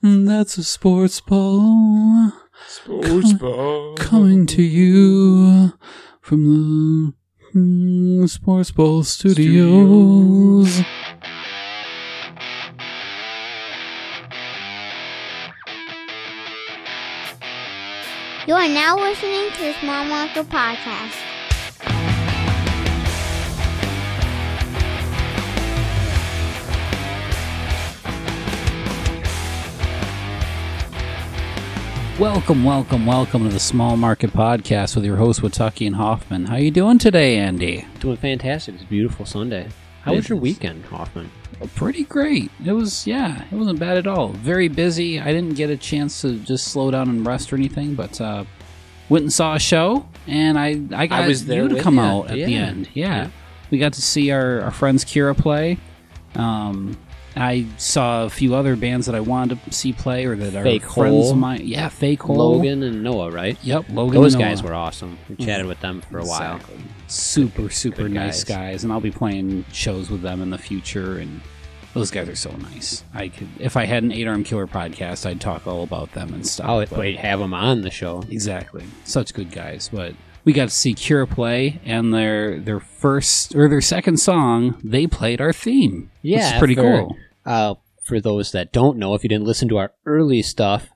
That's a sports ball Sports ball. coming to you from the mm, Sports Ball Studios. You are now listening to the Small Market Podcast. Welcome, welcome, welcome to the Small Market Podcast with your host Watucky and Hoffman. How you doing today, Andy? Doing fantastic. It's a beautiful Sunday. How was your weekend, Hoffman? Pretty great. It was, yeah, it wasn't bad at all. Very busy. I didn't get a chance to just slow down and rest or anything, but uh, went and saw a show, and I I got was there you to come you. out at the end. Yeah. Yeah. we got to see our, our friends Kira play. Um, I saw a few other bands that I wanted to see play or that are Fake friends Hole. of mine. Yeah, Fake Hole. Logan and Noah, right? Yep, Logan. Those and guys Noah. were awesome. We mm-hmm. chatted with them for a while. Exactly. Super, super Good nice guys. guys. and I'll be playing shows with them in the future. And those guys are so nice. I could, if I had an eight arm killer podcast, I'd talk all about them and stuff. I'll but- wait, have them on the show. exactly, such good guys. But we got to see Cure play, and their their first or their second song, they played our theme. which is Yeah, pretty for- cool. Uh, for those that don't know, if you didn't listen to our early stuff,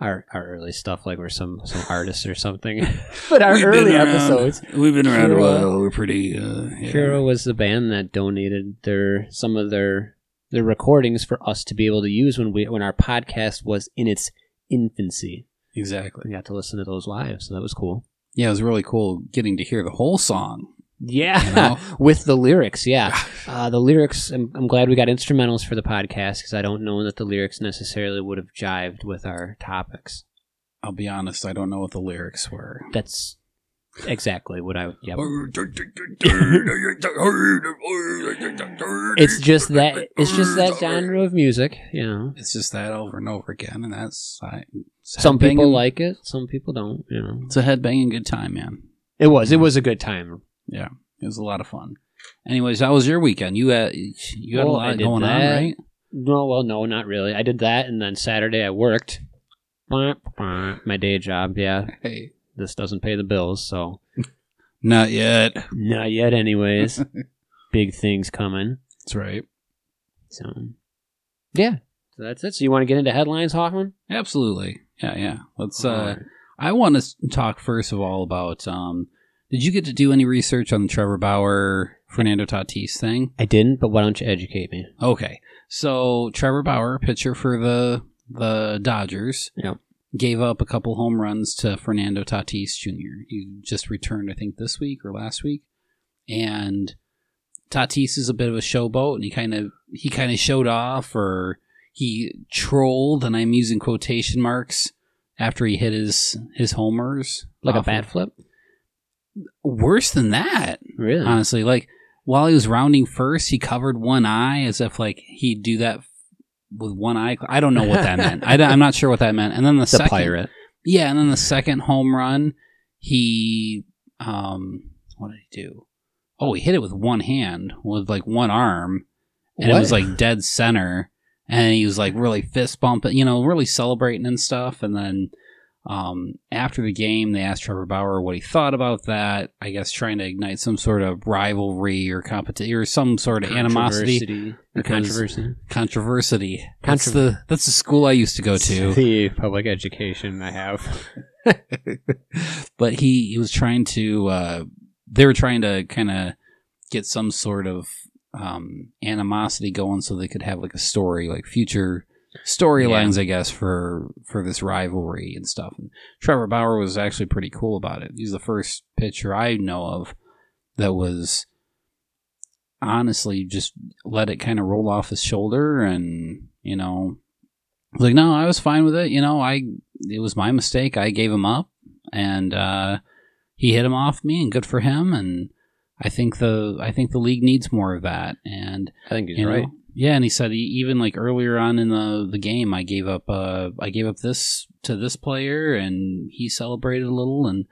our our early stuff, like we're some some artists or something, but our We've early around- episodes, We've been around a while. We're pretty. Uh, yeah. Hero was the band that donated their some of their their recordings for us to be able to use when we when our podcast was in its infancy. Exactly. We got to listen to those live, so that was cool. Yeah, it was really cool getting to hear the whole song. Yeah, You know? with the lyrics. Yeah, uh, the lyrics. I'm, I'm glad we got instrumentals for the podcast because I don't know that the lyrics necessarily would have jived with our topics. I'll be honest, I don't know what the lyrics were. That's exactly what I. Yep. It's just that. It's just that genre of music. You know, It's just that over and over again, and that's I, some people like it, some people don't. You know, It's a headbanging good time, man. it was. It was a good time. Yeah, it was a lot of fun. Anyways, how was your weekend? You had you had Well, a lot going on, right? No, well, no, not really. I did that, and then Saturday I worked. My day job. Yeah, Hey, this doesn't pay the bills, so not yet. not yet. Anyways, big things coming. That's right. So, yeah. So that's it. So you want to get into headlines, Hoffman? Absolutely. Yeah, yeah. Let's. Uh right. I want to talk first of all about. um Did you get to do any research on the Trevor Bauer Fernando Tatis thing? I didn't, but why don't you educate me? Okay, so Trevor Bauer, pitcher for the the Dodgers, gave up a couple home runs to Fernando Tatis Jr. He just returned, I think, this week or last week, and Tatis is a bit of a showboat, and he kind of he kind of showed off or he trolled, and I'm using quotation marks after he hit his his homers Like a bat of- flip? Worse than that, Really? honestly. Like while he was rounding first, he covered one eye as if like he'd do that f- with one eye. I don't know what that meant. I, am not sure what that meant. And then the, the second, pirate. yeah, and then the second home run, he um, what did he do? Oh, he hit it with one hand, with like one arm, and it was like dead center. And he was like really fist bumping, you know, really celebrating and stuff. And then um, after the game, they asked Trevor Bauer what he thought about that. I guess trying to ignite some sort of rivalry or competition or some sort of animosity, Controversy. Controversy. controversy. That's the that's the school I used to go to. The public education I have. but he he was trying to uh they were trying to kind of get some sort of um animosity going so they could have like a story like future storylines i guess for for this rivalry and stuff and trevor bauer was actually pretty cool about it he's the first pitcher i know of that was honestly just let it kind of roll off his shoulder and you know like no i was fine with it you know i it was my mistake i gave him up and uh, he hit him off me, and good for him. And I think the I think the league needs more of that. And I think he's you know, right. Yeah. And he said he, even like earlier on in the the game, I gave up uh I gave up this to this player, and he celebrated a little. And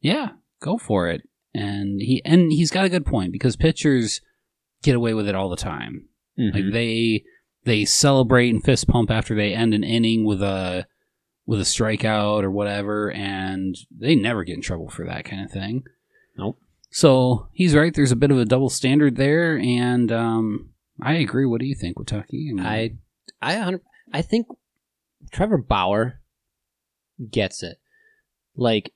yeah, go for it. And he and he's got a good point because pitchers get away with it all the time. Mhm. Like they they celebrate and fist pump after they end an inning with a with a strikeout or whatever, and they never get in trouble for that kind of thing. Nope. So he's right. There's a bit of a double standard there, and um, I agree. What do you think, Wataki? mean, I, I, I think Trevor Bauer gets it. Like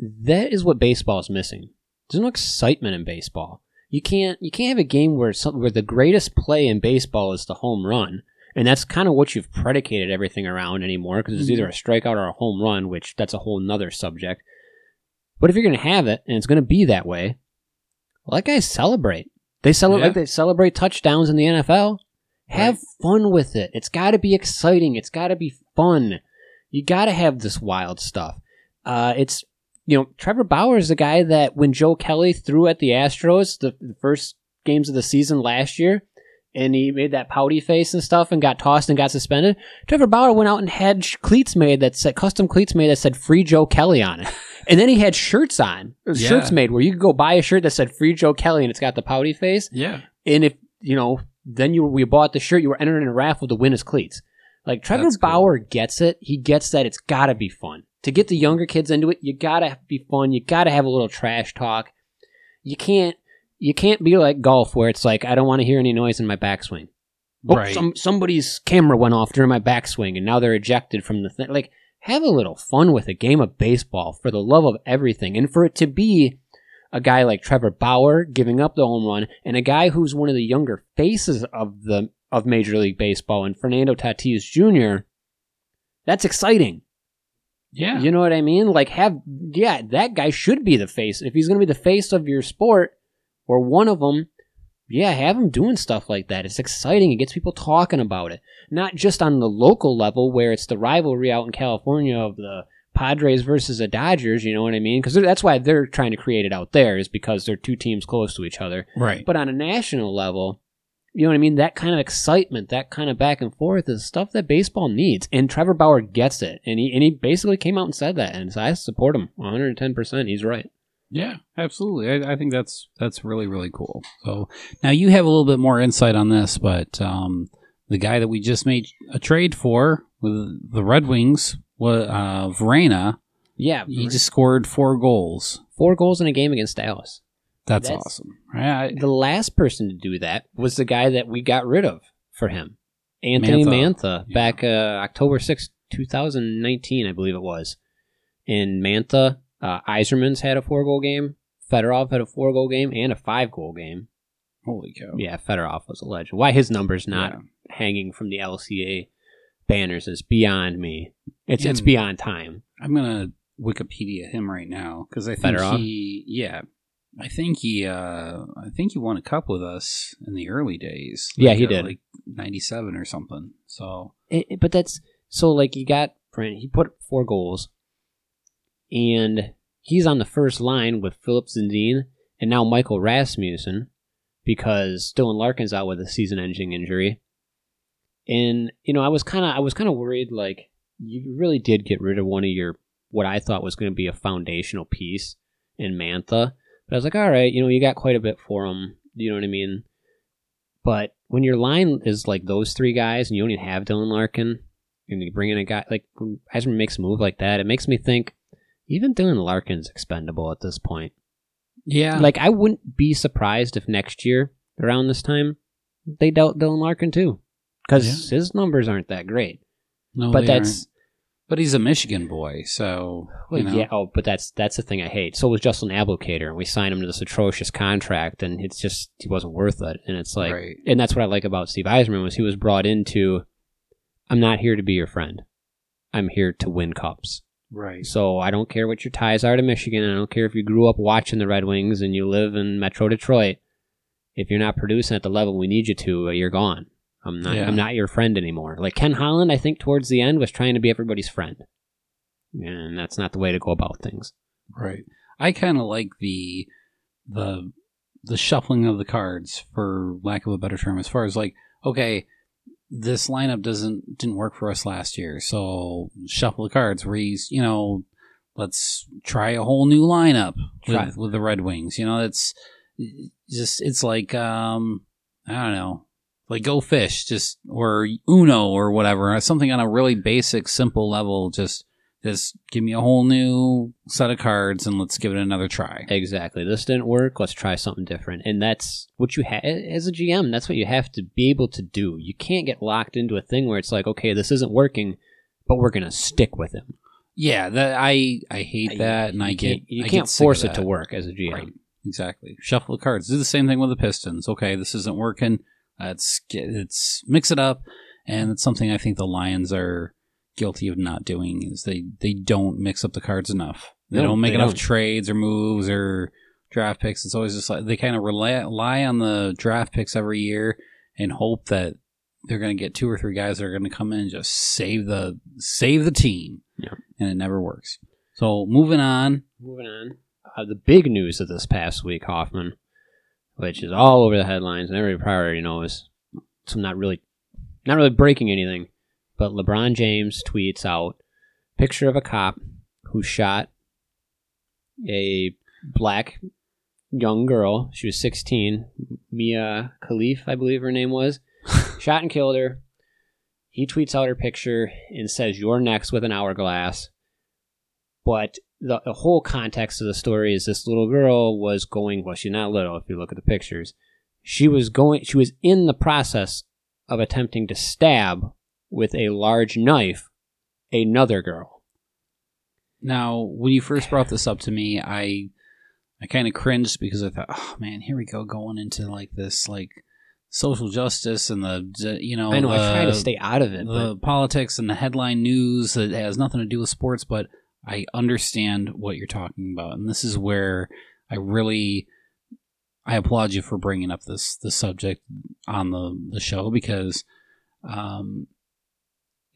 that is what baseball is missing. There's no excitement in baseball. You can't you can't have a game where some, where the greatest play in baseball is the home run, and that's kind of what you've predicated everything around anymore because it's Mhm. either a strikeout or a home run, which that's a whole nother subject. But if you're going to have it and it's going to be that way, let guys celebrate. They celebrate Yeah. like they celebrate touchdowns in the NFL. Have fun with it. It's got to be exciting. It's got to be fun. You got to have this wild stuff. Uh, it's you know Trevor Bauer is the guy that when Joe Kelly threw at the Astros the, the first games of the season last year, and he made that pouty face and stuff and got tossed and got suspended. Trevor Bauer went out and had cleats made that said custom cleats made that said "Free Joe Kelly" on it, and then he had shirts on, Yeah. shirts made where you could go buy a shirt that said "Free Joe Kelly" and it's got the pouty face. yeah, And if you know, then you we bought the shirt, you were entered in a raffle to win his cleats. Like Trevor That's cool. Bauer gets it. He gets that it's got to be fun to get the younger kids into it. You got to be fun. You got to have a little trash talk. You can't. You can't be like golf where it's like I don't want to hear any noise in my backswing. Oh, right. some somebody's camera went off during my backswing, and now they're ejected from the thing. Like, have a little fun with a game of baseball for the love of everything, and for it to be a guy like Trevor Bauer giving up the home run, and a guy who's one of the younger faces of the of Major League Baseball, and Fernando Tatis Jr. That's exciting. yeah, You know what I mean? Like, have yeah, that guy should be the face. If he's going to be the face of your sport or one of them, yeah, have him doing stuff like that. It's exciting. It gets people talking about it, not just on the local level where it's the rivalry out in California of the Padres versus the Dodgers. You know what I mean? Because that's why they're trying to create it out there is because they're two teams close to each other. right. But on a national level, you know what I mean? That kind of excitement, that kind of back and forth is stuff that baseball needs. And Trevor Bauer gets it. And he and he basically came out and said that. And so I support him 110%. He's right. Yeah, absolutely. I, I think that's that's really really cool. So now you have a little bit more insight on this, but um, the guy that we just made a trade for with the Red Wings, uh, Vrana. Yeah. He just scored four goals. four goals in a game against Dallas. That's, That's- awesome. Right? I- The last person to do that was the guy that we got rid of for him, Anthony Mantha. Mantha, Yeah. back uh, October sixth, 2019, I believe it was. In Mantha, uh, Yzerman's had a four goal game. Fedorov had a four goal game and a five goal game. Holy cow! Yeah, Fedorov was a legend. Why his number's not Yeah. hanging from the LCA banners is beyond me. It's it's beyond time. I'm gonna Wikipedia him right now because I think Fedorov? he, yeah, I think he, uh, I think he won a cup with us in the early days. Yeah, he uh, did. like '97 or something. So It, it- but that's so like you got Brent. He put four goals, and he's on the first line with Filip Zadina and now Michael Rasmussen because Dylan Larkin's out with a season-ending injury. And you know, I was kind of I was kind of worried like you really did get rid of one of your what I thought was going to be a foundational piece in Mantha. But I was like, all right, you know, you got quite a bit for him. You know what I mean? But when your line is like those three guys and you only have Dylan Larkin, and you bring in a guy like when makes a move like that, it makes me think even Dylan Larkin's expendable at this point. Yeah, Like I wouldn't be surprised if next year around this time they dealt Dylan Larkin too, because his numbers aren't that great. no, but that's aren't. but he's a Michigan boy, so well, you know, yeah. Oh, but that's that's the thing I hate. So was Justin Abdelkader, and we signed him to this atrocious contract, and it's just he wasn't worth it. And it's like, right, and that's what I like about Steve Yzerman was he was brought into. I'm not here to be your friend. I'm here to win cups. Right, So I don't care what your ties are to Michigan. I don't care if you grew up watching the Red Wings and you live in Metro Detroit. If you're not producing at the level we need you to, uh, you're gone. I'm not. Yeah. I'm not your friend anymore. Like Ken Holland, I think towards the end was trying to be everybody's friend, and that's not the way to go about things. right. I kind of like the the the shuffling of the cards, for lack of a better term, as far as like, okay, this lineup doesn't didn't work for us last year, so shuffle the cards. He's, you know, let's try a whole new lineup with, with the Red Wings. You know, it's just it's like um, I don't know. like go fish, just or Uno or whatever, something on a really basic, simple level. Just just give me a whole new set of cards and let's give it another try. Exactly. This didn't work. Let's try something different. And that's what you have as a GM. That's what you have to be able to do. You can't get locked into a thing where it's like, okay, this isn't working, but we're gonna stick with him. Yeah, that I I hate that, and I get you I can't get force it to work as a GM. Right. Exactly. Shuffle the cards. Do the same thing with the Pistons. Okay, this isn't working. Let's get it's mix it up, and it's something I think the Lions are guilty of not doing. Is they they don't mix up the cards enough. They No, don't make they enough don't. trades or moves or draft picks. It's always just like they kind of rely, rely on the draft picks every year and hope that they're going to get two or three guys that are going to come in and just save the save the team. Yeah. And it never works. So moving on. Moving on. Uh, the big news of this past week, Hoffman, which is all over the headlines and every priority knows. So not really, not really breaking anything, but LeBron James tweets out picture of a cop who shot a black young girl. She was 16, Mia Khalif, I believe her name was. shot and killed her. He tweets out her picture and says, "You're next with an hourglass." But the, the whole context of the story is this little girl was going. Well, she's not little if you look at the pictures. She was going. She was in the process of attempting to stab with a large knife another girl. Now, when you first brought this up to me, I I kind of cringed because I thought, oh man, here we go going into like this like social justice and the you know I know. I try to stay out of it, the politics and the headline news that has nothing to do with sports, but I understand what you're talking about, and this is where I really I applaud you for bringing up this this subject on the the show because um,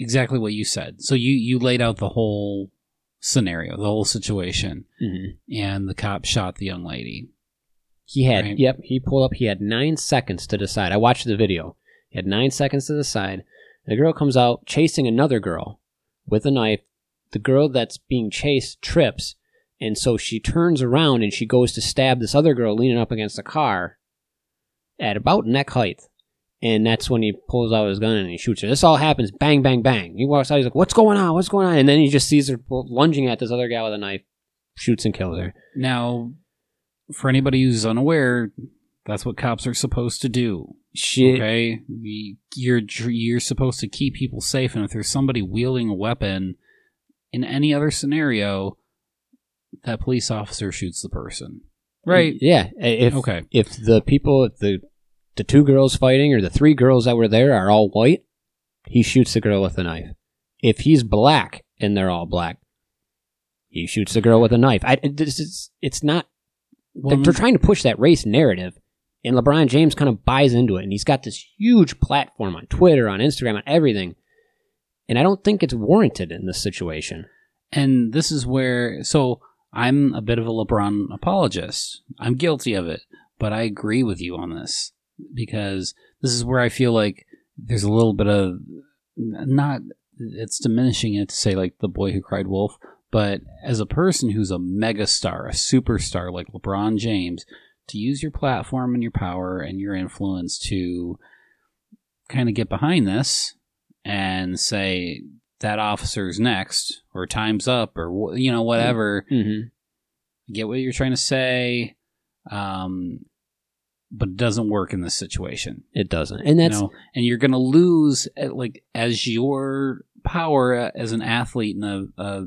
exactly what you said. So you you laid out the whole scenario, the whole situation, Mhm. and the cop shot the young lady. he had. Right. Yep. He pulled up. He had nine seconds to decide. I watched the video. He had nine seconds to decide. The girl comes out chasing another girl with a knife. The girl that's being chased trips, and so she turns around and she goes to stab this other girl leaning up against a car at about neck height. And that's when he pulls out his gun and he shoots her. This all happens bang, bang, bang. He walks out. He's like, "What's going on? What's going on?" And then he just sees her lunging at this other guy with a knife, shoots and kills her. Now, for anybody who's unaware, that's what cops are supposed to do. She, Okay, you're you're supposed to keep people safe, and if there's somebody wielding a weapon in any other scenario, that police officer shoots the person. Right? Yeah. If Okay. if the people, if the the two girls fighting or the three girls that were there are all white, he shoots the girl with a knife. If he's black and they're all black, he shoots the girl with a knife. I, this is, it's not. Well, they're, they're trying to push that race narrative, and LeBron James kind of buys into it, and he's got this huge platform on Twitter, on Instagram, on everything. And I don't think it's warranted in this situation. and this is where so I'm a bit of a LeBron apologist. I'm guilty of it, but I agree with you on this because this is where I feel like there's a little bit of not it's diminishing it to say like the boy who cried wolf, but as a person who's a megastar, a superstar like LeBron James, to use your platform and your power and your influence to kind of get behind this and say that officer's next or time's up or you know whatever. Mm-hmm. get what you're trying to say. Um but it doesn't work in this situation It doesn't, and that's you know? and you're gonna lose uh, like as your power uh, as an athlete and a, a,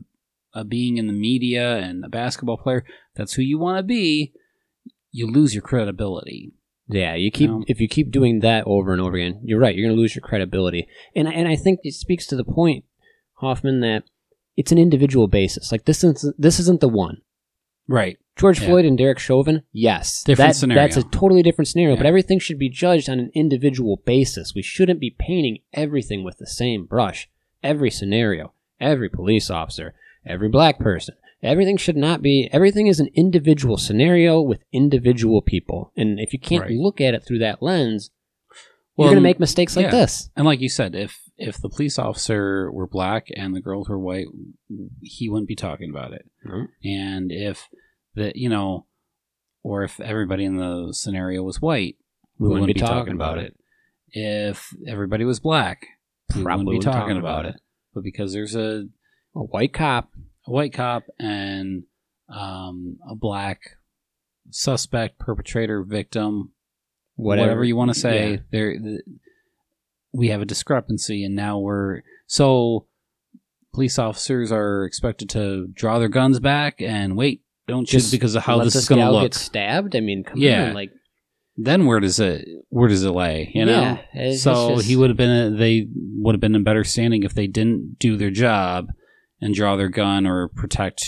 a being in the media and a basketball player that's who you want to be you lose your credibility Yeah, you keep No. if you keep doing that over and over again, you're right. You're going to lose your credibility, and I- and I think it speaks to the point, Hoffman, that it's an individual basis. Like this isn't this isn't the one. Right George Yeah. Floyd and Derek Chauvin, yes, Different that- scenario. That's a totally different scenario. But everything should be judged on an individual basis. We shouldn't be painting everything with the same brush. Every scenario, every police officer, every black person. Everything should not be. Everything is an individual scenario with individual people, and if you can't Right. look at it through that lens, Well, you're going to make mistakes like yeah. this. And like you said, if if the police officer were black and the girls were white, he wouldn't be talking about it. No. And if the you know, or if everybody in the scenario was white, We wouldn't be talking about it. If everybody was black, we wouldn't Probably be wouldn't talking about about it. But because there's a, A white cop. a white cop and um, a black suspect, perpetrator, victim, whatever, you want to say, Yeah. there th- we have a discrepancy, and now we're so police officers are expected to draw their guns back and wait, don't shoot Just because of how this this is going to look. get stabbed. I mean, come Yeah. on, like then where does it where does it lay? You know. Yeah, so just- he would have been a, they would have been in better standing if they didn't do their job and draw their gun or protect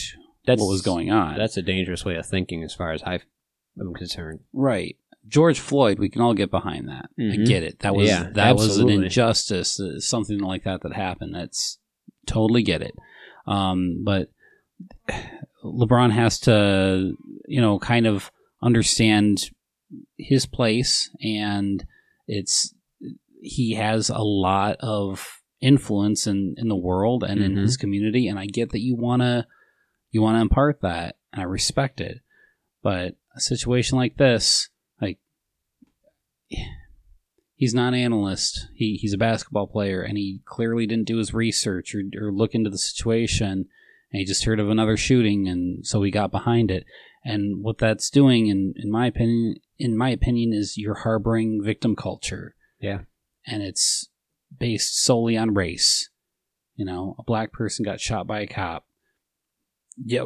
that's what was going on. That's a dangerous way of thinking, as far as I'm concerned. right. George Floyd, we can all get behind that. I Mhm. get it. That was Yeah, that was an injustice, uh, something like that that happened. That's totally get it. Um, but LeBron has to, you know, kind of understand his place, and it's he has a lot of influence in in the world and in Mhm. his community, and I get that you wanna you wanna impart that, and I respect it. But a situation like this, he's not an analyst. He he's a basketball player, and he clearly didn't do his research or, or look into the situation. And he just heard of another shooting, and so he got behind it. And what that's doing, in in my opinion, in my opinion, is you're harboring victim culture. Yeah. and it's based solely on race. You know, a black person got shot by a cop. Yeah,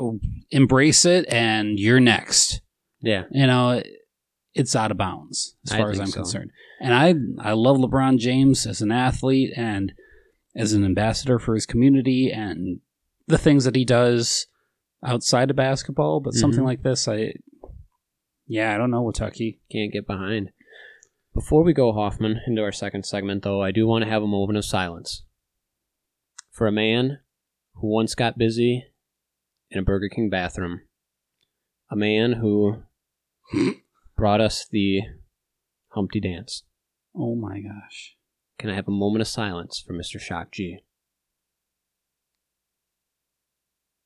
embrace it, and you're next Yeah, you know, it's out of bounds as far as I'm so. concerned. And I I love LeBron James as an athlete and as an ambassador for his community and the things that he does outside of basketball. But something Mhm. like this, I yeah, I don't know, Watucky. can't get behind. Before we go, Hoffman, into our second segment, though, I do want to have a moment of silence for a man who once got busy in a Burger King bathroom. A man who brought us the Humpty Dance. Oh my gosh. Can I have a moment of silence for Mr. Shock G?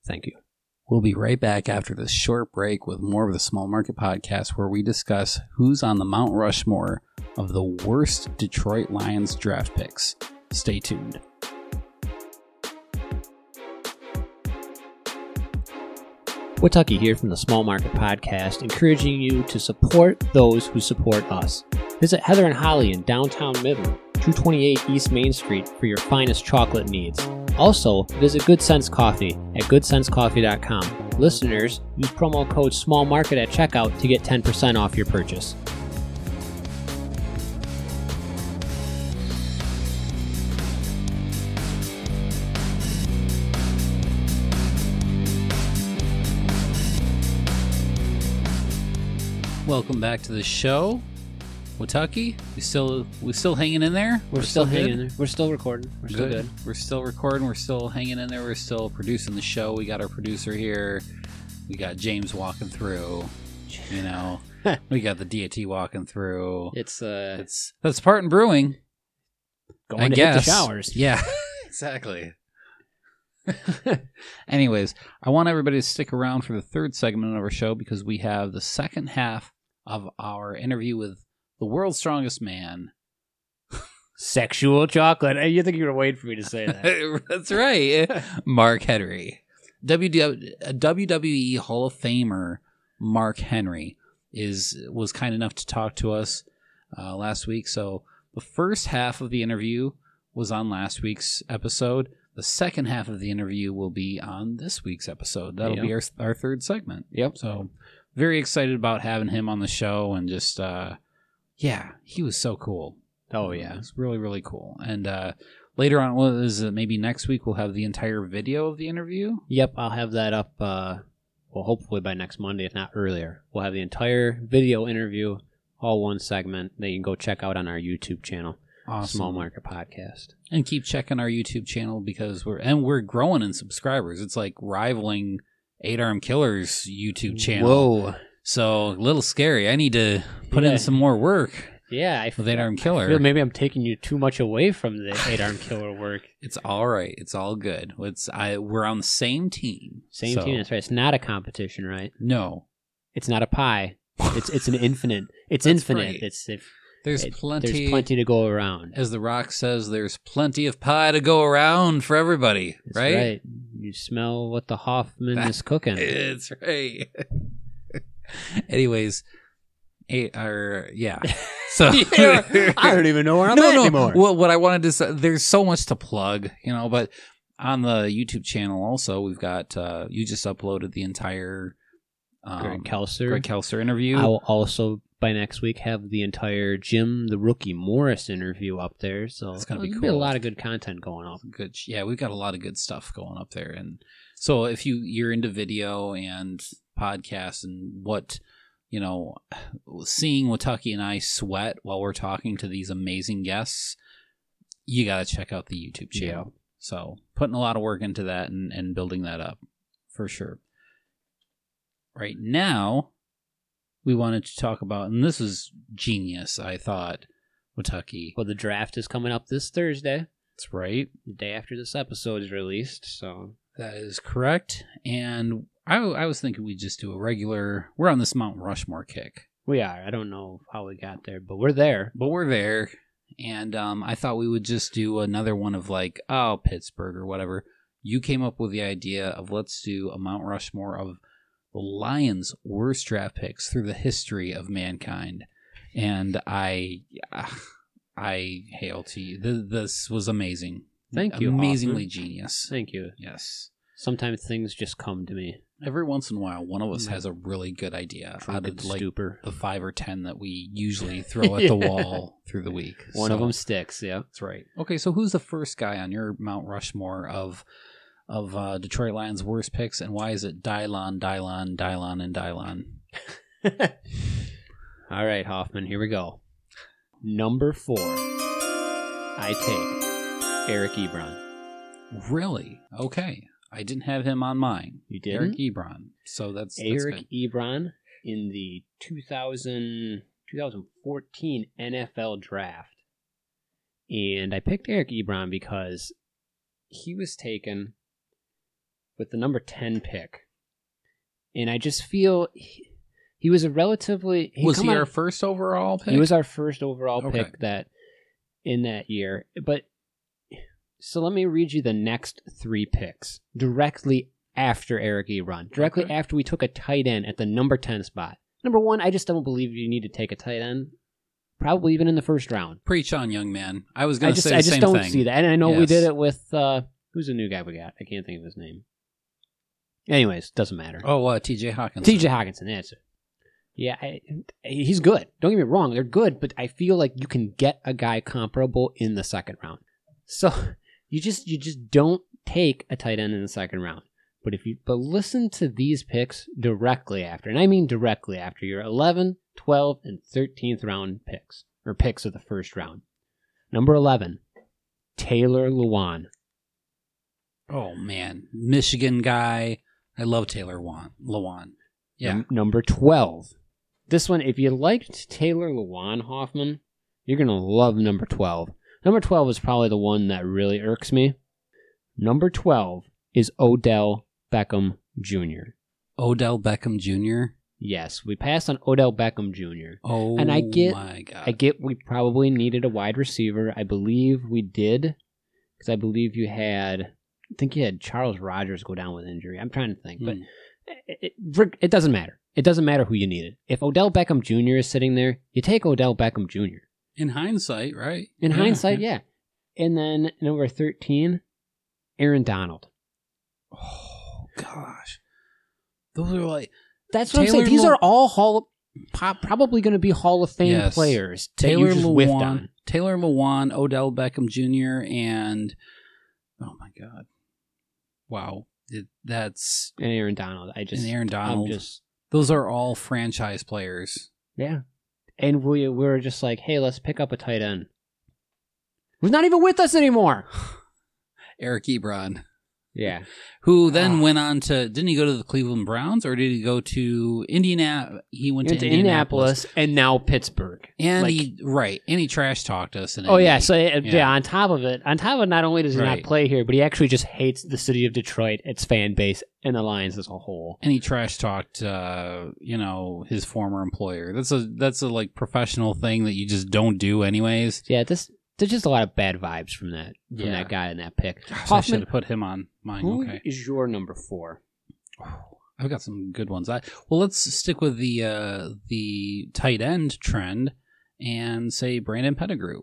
Thank you. We'll be right back after this short break with more of the Small Market Podcast, where we discuss who's on the Mount Rushmore of the worst Detroit Lions draft picks. Stay tuned. Watucky here from the Small Market Podcast, encouraging you to support those who support us. Visit Heather and Holly in downtown Midland, 228 East Main Street for your finest chocolate needs. Also, visit Good Sense Coffee at goodsenscoffee.com. Listeners, use promo code SMALLMARKET at checkout to get 10% off your purchase. Welcome back to the show, Watucky. We still we still hanging in there. We're, still, good? hanging there. We're still recording. We're still good. We're still recording. We're still hanging in there. We're still producing the show. We got our producer here. We got James walking through. You know, we got the DAT walking through. It's uh, It's that's Spartan Brewing. going I to guess. hit the showers. Yeah, exactly. Anyways, I want everybody to stick around for the third segment of our show because we have the second half of our interview with the world's strongest man. Sexual chocolate. You think you were waiting for me to say that? That's right, Mark Henry, WW, WWE Hall of Famer. Mark Henry is was kind enough to talk to us uh, last week. So the first half of the interview was on last week's episode. The second half of the interview will be on this week's episode. That'll be our our third segment. Yep. So very excited about having him on the show and just uh, yeah, he was so cool. Oh yeah. It's really, really cool. And uh, later on, is it? Maybe next week we'll have the entire video of the interview. Yep, I'll have that up. Uh, well, hopefully by next Monday, if not earlier. We'll have the entire video interview, all one segment that you can go check out on our YouTube channel, Awesome. Small Market Podcast. And keep checking our YouTube channel because we're and we're growing in subscribers. It's like rivaling Eight Arm Killer's YouTube channel. Whoa. So a little scary. I need to put Yeah. in some more work Yeah, I with Eight Arm I Killer. feel maybe I'm taking you too much away from the eight arm killer work. It's all right. It's all good. It's I. We're on the same team. Same So, team. That's right. It's not a competition, right? No, It's not a pie. It's it's an infinite. It's infinite. right. It's if There's It- plenty. There's plenty to go around. As The Rock says, there's plenty of pie to go around for everybody, That's right? You smell what the Hoffman is cooking. It's right. Anyways, eh, or yeah. So I don't even know where I'm no, at no. anymore. Well, what I wanted to say, there's so much to plug, you know, but on the YouTube channel also, we've got, uh, you just uploaded the entire um, Greg Kelser. Greg Kelser interview. I will also by next week have the entire Jim the Rookie Morris interview up there. So It's gonna be cool. a lot of good content going up. good yeah we've got a lot of good stuff going up there and so if you you're into video and podcasts and what you know seeing Wataki and I sweat while we're talking to these amazing guests you got to check out the YouTube channel so putting a lot of work into that and, and building that up for sure right now we wanted to talk about and this is genius I thought Wataki Well, the draft is coming up this Thursday, that's right the day after this episode is released. So That is correct. And I, I was thinking we'd just do a regular. We're on this Mount Rushmore kick, we are. I don't know how we got there, but we're there. but we're there. And um, I thought we would just do another one of like, oh, Pittsburgh or whatever. You came up with the idea of let's do a Mount Rushmore of the Lions' worst draft picks through the history of mankind. And I, ah, I hail to you. Th- This was amazing. Thank you, Amazingly Hoffman. genius. Thank you. Yes. Sometimes things just come to me. Every once in a while, one of us has a really good idea out of like stupor. the five or ten that we usually throw at the wall through the week. One So, of them sticks. Yeah. That's right. Okay, so who's the first guy on your Mount Rushmore of of uh, Detroit Lions' worst picks, and why is it Dylon, Dylon, Dylon, and Dylon? All right, Hoffman. Here we go. Number four. I take Eric Ebron. Really? Okay, I didn't have him on mine. You Eric didn't? Ebron. So that's, that's Eric good. Ebron in the 2000, 2014 NFL draft. And I picked Eric Ebron because he was taken with the number 10 pick. And I just feel he, he was a relatively. was he on- our first overall pick? He was our first overall Okay. pick that in that year. But so let me read you the next three picks directly after Eric Ebron. Directly Okay. after we took a tight end at the number ten spot. Number one, I just don't believe you need to take a tight end. Probably even in the first round. Preach on, young man. I was going to say the I just same don't thing. see that. And I know we did it with uh who's the new guy we got? I can't think of his name. Anyways, doesn't matter. Oh, uh, T.J. Hawkins. TJ Hockenson, that's it. Yeah, I, he's good. Don't get me wrong, they're good, but I feel like you can get a guy comparable in the second round. So you just you just don't take a tight end in the second round. But if you but listen to these picks directly after, and I mean directly after your 11, 12, and 13th round picks or picks of the first round. Number 11, Taylor Lewan. Oh man, Michigan guy. I love Taylor Wan. Lewan. Yeah. Num- number 12. This one, if you liked Taylor Lewan Hoffman, you're going to love number 12. Number 12 is probably the one that really irks me. Number 12 is Odell Beckham Jr. Odell Beckham Jr. Yes, we passed on Odell Beckham Jr. Oh, And I get- my god. I get we probably needed a wide receiver. I believe we did because I believe you had, I think you had Charles Rogers go down with injury. I'm trying to think, but Hmm. it, it, it doesn't matter. It doesn't matter who you needed. If Odell Beckham Jr. is sitting there, you take Odell Beckham Jr. in hindsight, right? In Yeah, hindsight, yeah. And then number 13, Aaron Donald. Oh gosh, those are like That's what I'm saying. These Lo- are all Hall of, probably going to be Hall of Fame Yes. players Taylor Lewan. Taylor Lewan, Odell Beckham Jr. and oh my god, wow, it, that's And Aaron Donald. I just, and Aaron Donald. I'm just, those are all franchise players. yeah. And we, we were just like, hey, let's pick up a tight end. Who's not even with us anymore. Eric Ebron. Yeah. who then Ah. went on to didn't he go to the Cleveland Browns or did he go to Indiana? He went, Went to, to Indianapolis and now Pittsburgh. and Like- he right and he trash talked us. And Oh yeah, so yeah. Yeah. On top of it, on top of not only does he Right. not play here, but he actually just hates the city of Detroit, its fan base, and the Lions as a whole. and he trash talked uh you know his former employer that's a that's a like professional thing that you just don't do anyways Yeah, this there's just a lot of bad vibes from that from Yeah. that guy in that pick. Gosh, i should Hoffman, have put him on mine who okay is your number four? i've got some good ones I, well let's stick with the uh the tight end trend and say brandon pettigrew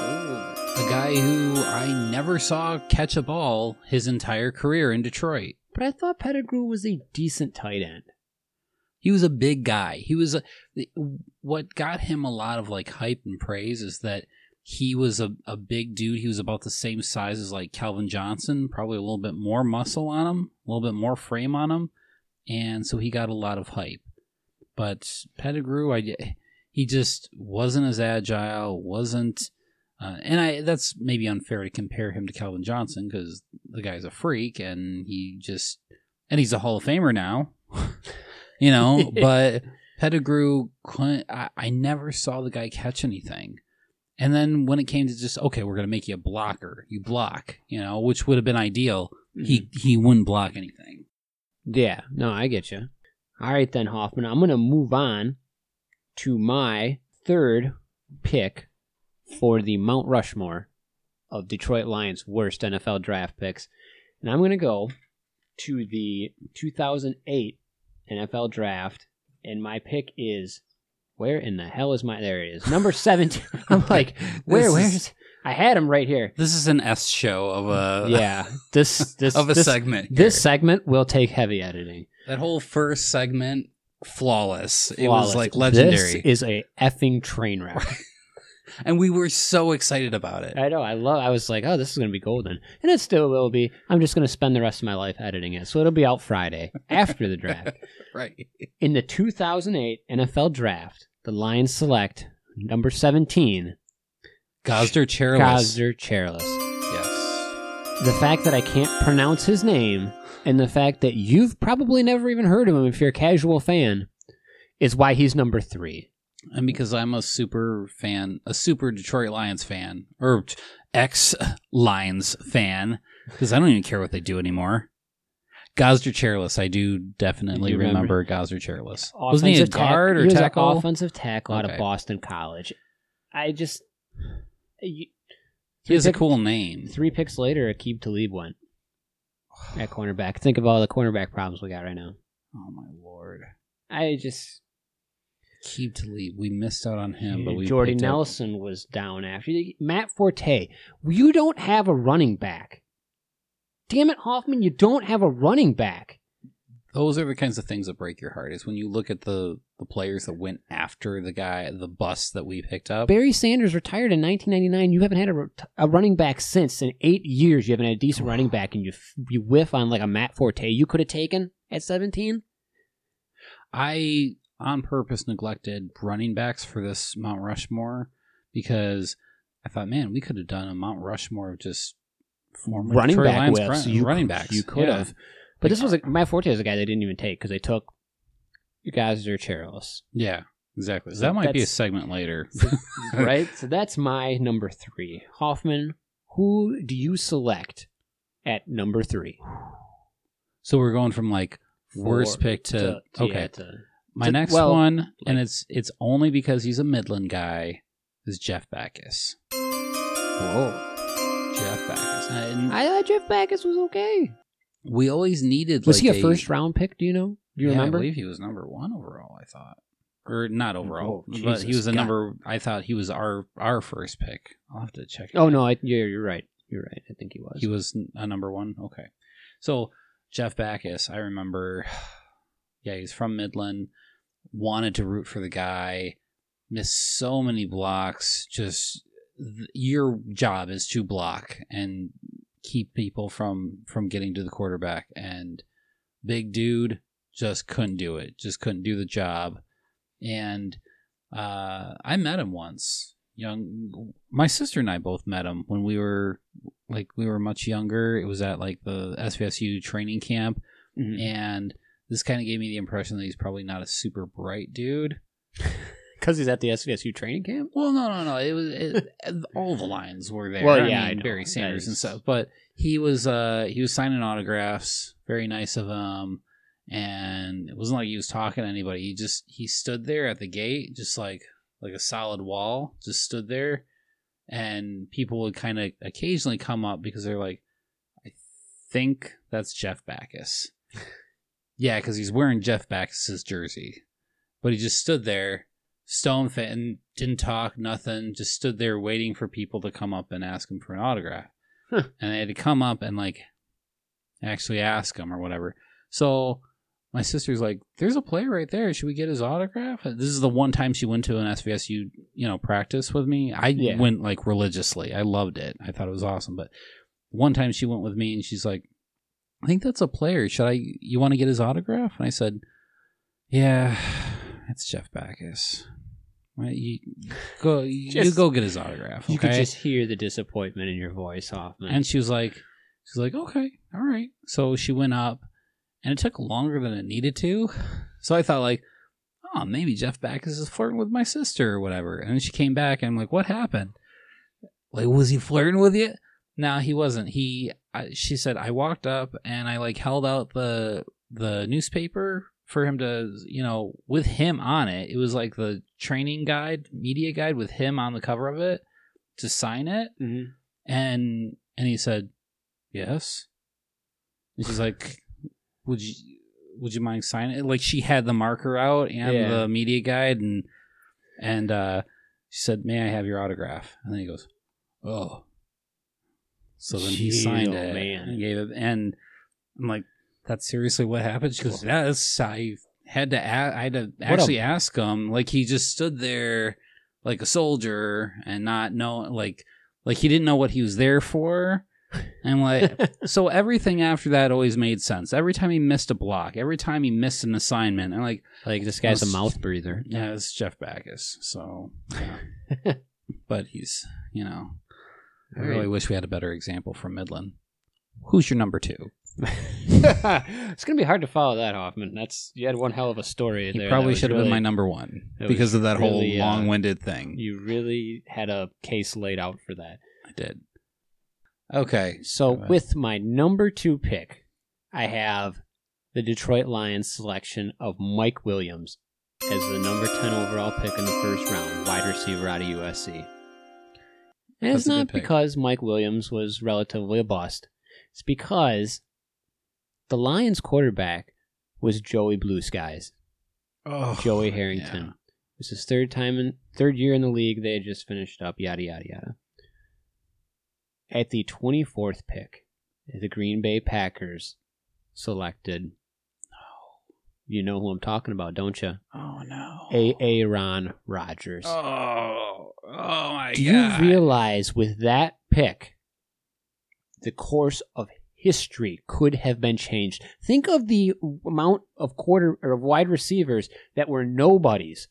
a guy who i never saw catch a ball his entire career in detroit But I thought Pettigrew was a decent tight end. he was a big guy. He was a, what got him a lot of like hype and praise is that he was a, a big dude. He was about the same size as like Calvin Johnson, probably a little bit more muscle on him, a little bit more frame on him, and so he got a lot of hype. But Pettigrew, I he just wasn't as agile, wasn't. Uh, and I that's maybe unfair to compare him to Calvin Johnson because the guy's a freak and he just and he's a Hall of Famer now, you know. but Pettigrew, couldn't- I, I never saw the guy catch anything. And then when it came to just okay, we're gonna make you a blocker, you block, you know, which would have been ideal. He mm-hmm. he wouldn't block anything. Yeah, no, I get you. All right, then, Hoffman. I'm going to move on to my third pick for the Mount Rushmore of Detroit Lions' worst NFL draft picks. And I'm going to go to the 2008 NFL draft. And my pick is. Where in the hell is my. There it is. Number 17. I'm like, where? Where's. I had him right here. This is an S show of a yeah. This. this of a this, segment. This segment will take heavy editing. that whole first segment flawless. It was like legendary, This is a effing train wreck. and we were so excited about it. I know. I love. I was like, oh, this is gonna be golden, and it still will be. I'm just gonna spend the rest of my life editing it, so it'll be out Friday after the draft. right. In the 2008 NFL Draft, the Lions select number 17, Gosder Cherilus. Gosder Cherilus. Yes. The fact that I can't pronounce his name, and the fact that you've probably never even heard of him if you're a casual fan, is why he's number three. And because I'm a super fan, a super Detroit Lions fan, or ex Lions fan, because I don't even care what they do anymore. Gosder Cherilus, I do definitely You remember? remember, Gosder Cherilus. Wasn't he a Offensive tack- guard or he was an tackle? offensive tackle out of Boston College. I just. You, He has a cool name. Three picks later, Aqib Talib went at cornerback. Think of all the cornerback problems we got right now. Oh my lord. I just Keep to leave. We missed out on him, but we Jordy picked up- Nelson was down after Matt Forte. You don't have a running back. Damn it, Hoffman! You don't have a running back. Those are the kinds of things that break your heart. Is when you look at the the players that went after the guy, the bus that we picked up. Barry Sanders retired in 1999. You haven't had a, a running back since in eight years. You haven't had a decent running back, and you you whiff on like a Matt Forte you could have taken at 17. I on purpose neglected running backs for this Mount Rushmore because I thought, man, we could have done a Mount Rushmore of just former running Detroit back Lions whiffs. run- You running backs. You could Yeah. have. But this was a, uh, Matt Forte is a guy they didn't even take because they took you guys are Cherilus, Yeah, exactly. So that might be a segment later. right? so that's my number three. Hoffman, who do you select at number three? so we're going from like worst pick to, okay. yeah, to- My to- next well, one, and it's it's only because he's a Midland guy, is Jeff Backus. whoa. Jeff Backus. And I thought Jeff Backus was okay. we always needed. Was like he a first round pick? Do you know? Do you yeah, remember? I believe he was number one overall. I thought, or not oh, overall, Oh, but he was a God. number. I thought he was our our first pick. I'll have to check. oh no, I, yeah, you're right. You're right. I think he was. he was a number one. Okay, so Jeff Backus, I remember. Yeah, he's from Midland. Wanted to root for the guy. Missed so many blocks. Just th- your job is to block and keep people from from getting to the quarterback. And big dude just couldn't do it. Just couldn't do the job. And uh, I met him once. young. My sister and I both met him when we were like we were much younger. It was at like the SVSU training camp, Mhm. and this kind of gave me the impression that he's probably not a super bright dude. Because he's at the SVSU training camp. Well, no, no, no. It was it, all the lines were there. Well, yeah, I mean, know. Barry Sanders and stuff. But he was uh he was signing autographs. Very nice of him. And it wasn't like he was talking to anybody. He just he stood there at the gate, just like like a solid wall, just stood there. And people would kind of occasionally come up because they're like, I think that's Jeff Backus. yeah, because he's wearing Jeff Backus's jersey, but he just stood there stone fit and didn't talk nothing just stood there waiting for people to come up and ask him for an autograph. Huh. and they had to come up and like actually ask him or whatever. So my sister's like there's a player right there. Should we get his autograph? This is the one time she went to an svsu you know practice with me. I Yeah. went like religiously. I loved it. I thought it was awesome. But one time she went with me and she's like i think that's a player. Should i you want to get his autograph? And i said yeah it's jeff backus Right, you go you go get his autograph You could just hear the disappointment in your voice, Hoffman. And she was like, she's like, okay, all right. So she went up, and it took longer than it needed to. So I thought like, oh, maybe Jeff Backus is flirting with my sister or whatever. And then she came back, and I'm like, what happened? Like, was he flirting with you? No, he wasn't. He, I, she said, I walked up and I like held out the the newspaper for him to, you know, with him on it. It was like the training guide, media guide with him on the cover of it to sign it Mhm. and and he said yes and she's like would you would you mind signing it like she had the marker out and Yeah. the media guide and and uh she said may i have your autograph and then he goes oh so then he signed oh, it man. and gave it and i'm like that's seriously what happened? She goes yes i had to a- i had to a- actually ask him like he just stood there like a soldier and not know like like he didn't know what he was there for. And like so everything after that always made sense. Every time he missed a block every time he missed an assignment and like like this guy's a mouth breather. yeah it's jeff backus so yeah. but he's you know i really wish we had a better example from midland. Who's your number two it's gonna be hard to follow that, Hoffman. That's you had one hell of a story he there. probably should have been my number one because of that really, whole uh, long-winded thing You really had a case laid out for that. i did okay So with my number two pick, I have the Detroit Lions selection of Mike Williams as the number ten overall pick in the first round, wide receiver out of USC. And it's not because Mike Williams was relatively a bust. It's because the Lions quarterback was Joey Blue Skies. oh, Joey Harrington. yeah. It was his third time in third year in the league. They had just finished up. Yada yada yada. At the twenty fourth pick, the Green Bay Packers selected. You know who I'm talking about, don't you? oh no A. Aaron Rodgers. Oh, oh my Do god! you realize with that pick, the course of history could have been changed? Think of the amount of quarter or of wide receivers that were nobodies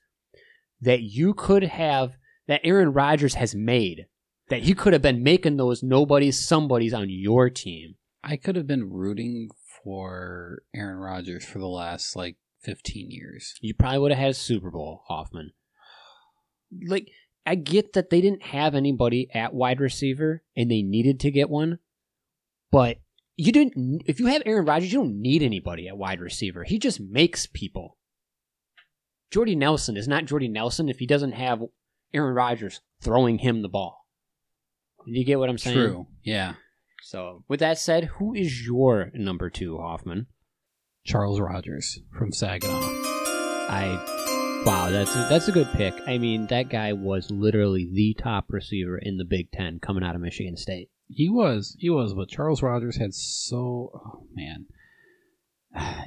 that you could have that Aaron Rodgers has made. That he could have been making those nobodies somebodies on your team. I could have been rooting for Aaron Rodgers for the last like 15 years. You probably would have had a Super Bowl, Hoffman. Like, I get that they didn't have anybody at wide receiver and they needed to get one, but you didn't. If you have Aaron Rodgers, you don't need anybody at wide receiver. He just makes people. Jordy Nelson is not Jordy Nelson if he doesn't have Aaron Rodgers throwing him the ball. Do you get what I'm saying? True. Yeah. So, with that said, who is your number two, Hoffman? Charles Rogers from Saginaw. I wow, that's a, that's a good pick. I mean, that guy was literally the top receiver in the Big Ten coming out of Michigan State. He was, he was, but Charles Rogers had so, oh man.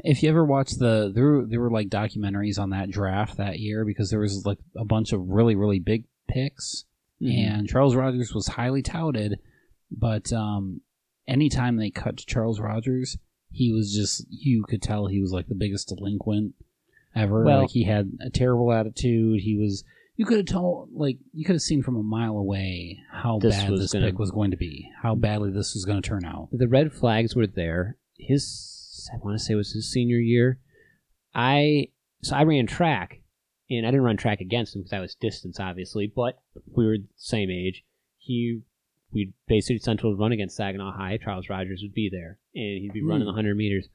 If you ever watched the, there were, there were like documentaries on that draft that year because there was like a bunch of really, really big picks. and Charles Rogers was highly touted, but um, anytime they cut to Charles Rogers, he was just you could tell he was like the biggest delinquent ever. Well- like he had a terrible attitude. He was you could have told, like, you could have seen from a mile away how This bad was this gonna- pick was going to be, how badly this was going to turn out. the red flags were there. His, I want to say it was his senior year. I so I ran track, and I didn't run track against him because I was distance, obviously, but we were the same age. He, we basically Central would run against Saginaw High. Charles Rogers would be there, and he'd be running Hmm. the hundred meters.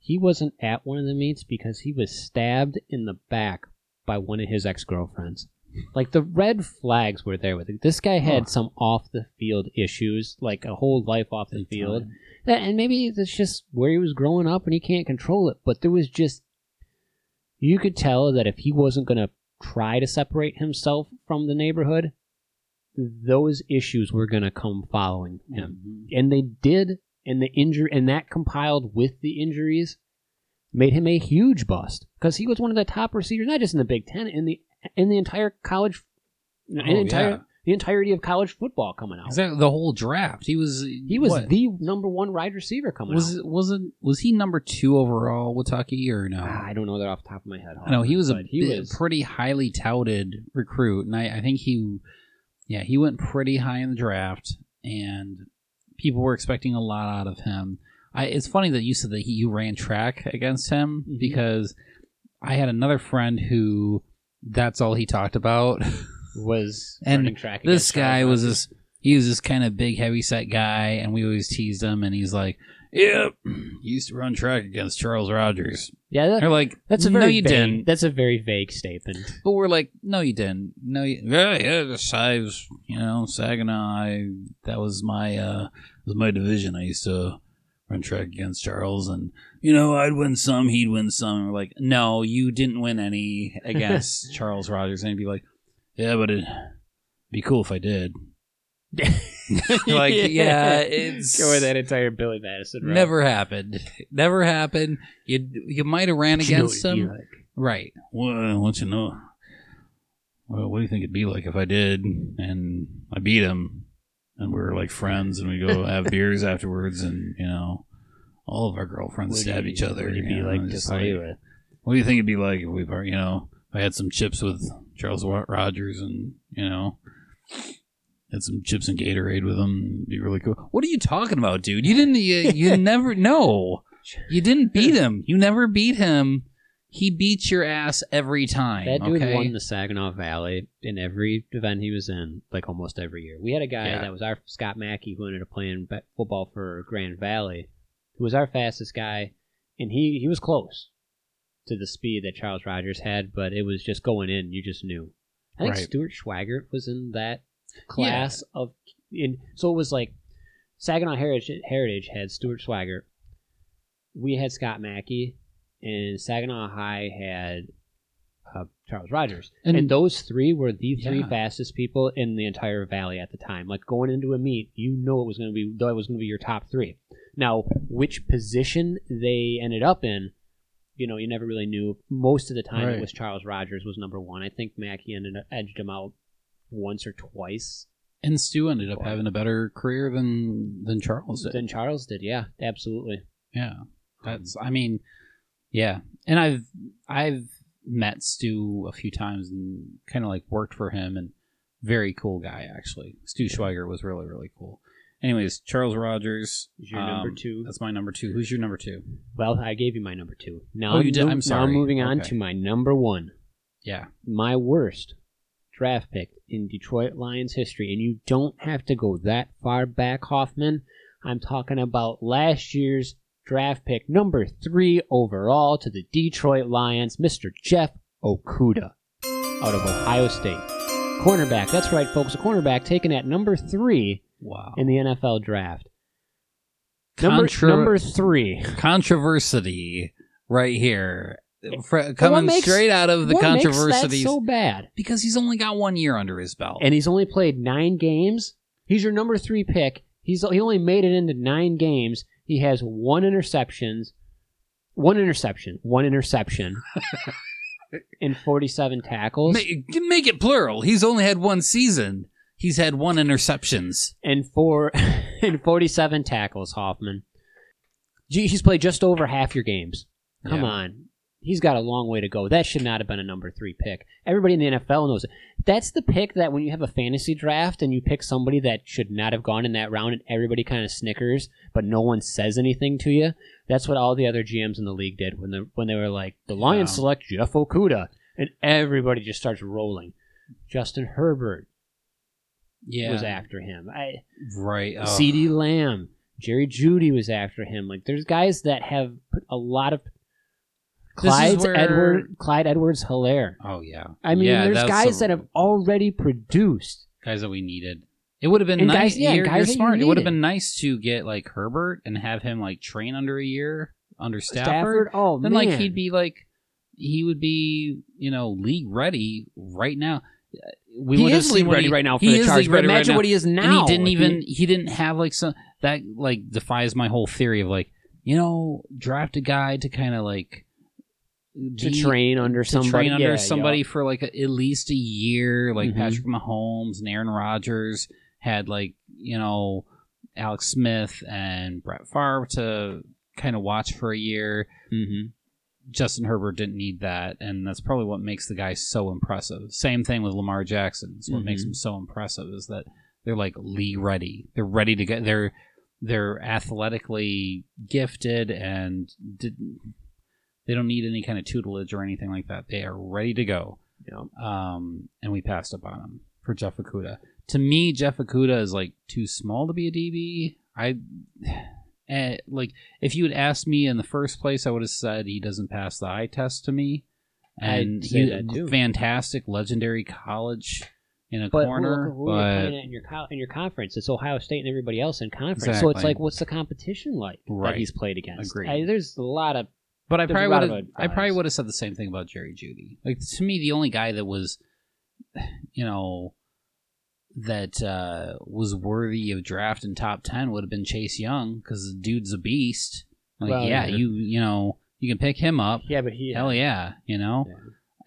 He wasn't at one of the meets because he was stabbed in the back by one of his ex girlfriends. Like the red flags were there with it. This guy had Huh. some off the field issues, like a whole life off the Big field. time. And maybe that's just where he was growing up and he can't control it. But there was just, you could tell that if he wasn't going to try to separate himself from the neighborhood, those issues were going to come following him. Mhm. And they did, and the injury, and that compiled with the injuries made him a huge bust because he was one of the top receivers, not just in the Big Ten, in the in the entire college, Oh, the entire yeah. the entirety of college football coming out. Exactly, the whole draft. He was He was what? the number one wide receiver coming was out. was it was he number two overall Wataki or no? Ah, I don't know that off the top of my head. I know he was a he was pretty highly touted recruit, and I, I think he, yeah, he went pretty high in the draft, and people were expecting a lot out of him. I, it's funny that you said that he, you ran track against him Mhm. because I had another friend who that's all he talked about. was And track. this guy was this he was this kind of big heavy set guy and we always teased him and he's like yep he used to run track against charles rogers yeah. That, they're like that's a very no you vague, didn't That's a very vague statement. but we're like no you didn't no you, yeah yeah this I was, you know saginaw I, that was my uh was my division i used to run track against charles and you know i'd win some he'd win some. And we're like no you didn't win any against charles rogers. And he'd be like yeah but it'd be cool if i did. Like yeah it's Go with that entire Billy Madison. route. never happened. Never happened. You you might have ran You know against what it'd him. like. right. Well what you know well what do you think it'd be like if i did? And i beat him. And we were like friends and we go have beers afterwards and you know all of our girlfriends stab each other What would you you be know, like to just play like, with? what do you think it'd be like if we were you know i had some chips with charles rogers and you know had some chips and Gatorade with him. It'd be really cool. What are you talking about, dude? You didn't. You, you never. No, you didn't beat him. You never beat him. He beats your ass every time. That dude okay? won the Saginaw Valley in every event he was in, like almost every year. We had a guy Yeah. that was our Scott Mackey who ended up playing football for Grand Valley, who was our fastest guy, and he he was close to the speed that Charles Rogers had, but it was just going in. You just knew. I think Right. Stuart Schweigert was in that class of, in so it was like Saginaw Heritage Heritage had Stuart Schweigert, we had Scott Mackey, and Saginaw High had uh, Charles Rogers, and, And- those three were the three Yeah. fastest people in the entire valley at the time. Like going into a meet, you know it was going to be that was going to be your top three. Now, which position they ended up in, you know, you never really knew. Most of the time, Right. it was Charles Rogers was number one. I think Mackey ended up edged him out once or twice And Stu ended up having a better career than than Charles did. than Charles did. Yeah, absolutely. Yeah, that's. I mean, yeah, and I've I've met Stu a few times and kind of like worked for him, and very cool guy actually. Stu Schweiger was really really cool. Anyways, Charles Rogers Is your number um, two? That's my number two. Who's your number two? Well, I gave you my number two. Now Oh, you did? I'm Now sorry. Moving on Okay. to my number one. Yeah, my worst draft pick in Detroit Lions history, and you don't have to go that far back, Hoffman. I'm talking about last year's draft pick, number three overall to the Detroit Lions, Mr. Jeff Okudah out of Ohio State. Cornerback, that's right, folks, a cornerback taken at number three wow. in the NFL draft. Number, Contra- number three. controversy right here, what coming makes- straight out of the what makes that controversies so bad? because he's only got one year under his belt. and he's only played nine games. He's your number three pick. He's he only made it into nine games. He has one interceptions, one interception, one interception, and forty-seven tackles, make, make it plural. He's only had one season. He's had one interceptions. and four and forty-seven tackles. Hoffman. Gee, he's played just over half your games. Come Yeah. on, he's got a long way to go. That should not have been a number three pick. Everybody in the NFL knows it. That's the pick that when you have a fantasy draft and you pick somebody that should not have gone in that round and everybody kind of snickers, but no one says anything to you. That's what all the other GMs in the league did when the when they were like, the Lions Yeah. select Jeff Okudah, and everybody just starts rolling. Justin Herbert Yeah, was after him. I, right. Uh, oh. CeeDee Lamb, Jerry Jeudy was after him. Like there's guys that have put a lot of Clyde's where- Edward Clyde Edwards Helaire. Oh yeah. I mean, Yeah, there's guys that have already produced. guys that we needed. It would have been And nice. guys- yeah, you're, guys you're that you smart. it would have been nice to get like Herbert and have him like train under a year under Stafford. Stafford, oh then man, like he'd be like he would be you know league ready right now. We he would is league ready he- right now for he the is Chargers. But ready right imagine what he is now. and he didn't Like, even he didn't have like some that like defies my whole theory of like you know draft a guy to kind of like to be- train under to somebody. train under yeah, somebody yeah. for like a, at least a year, like Mhm. Patrick Mahomes and Aaron Rodgers had like you know Alex Smith and Brett Favre to kind of watch for a year. Mhm. Justin Herbert didn't need that, and that's probably what makes the guy so impressive. Same thing with Lamar Jackson. It's what makes Mhm. him so impressive is that they're like league ready. They're ready to get. They're they're athletically gifted and didn't. They don't need any kind of tutelage or anything like that. They are ready to go. Yeah. Um, and we passed up on him for Jeff Okudah. To me, Jeff Okudah is like too small to be a DB. I, eh, like, if you had asked me in the first place, I would have said he doesn't pass the eye test to me. And he, fantastic, legendary college in a But corner, who, who are but playing in your co- in your conference? It's Ohio State and everybody else in conference. So it's like, what's the competition like Right. that he's played against? Agreed. I, there's a lot of But I probably would have. I probably would have said the same thing about Jerry Jeudy. Like to me, the only guy that was, you know, that uh, was worthy of draft in top ten would have been Chase Young because the dude's a beast. Like, Well, yeah, yeah. you you know you can pick him up. yeah, but he Hell yeah, you know. Yeah.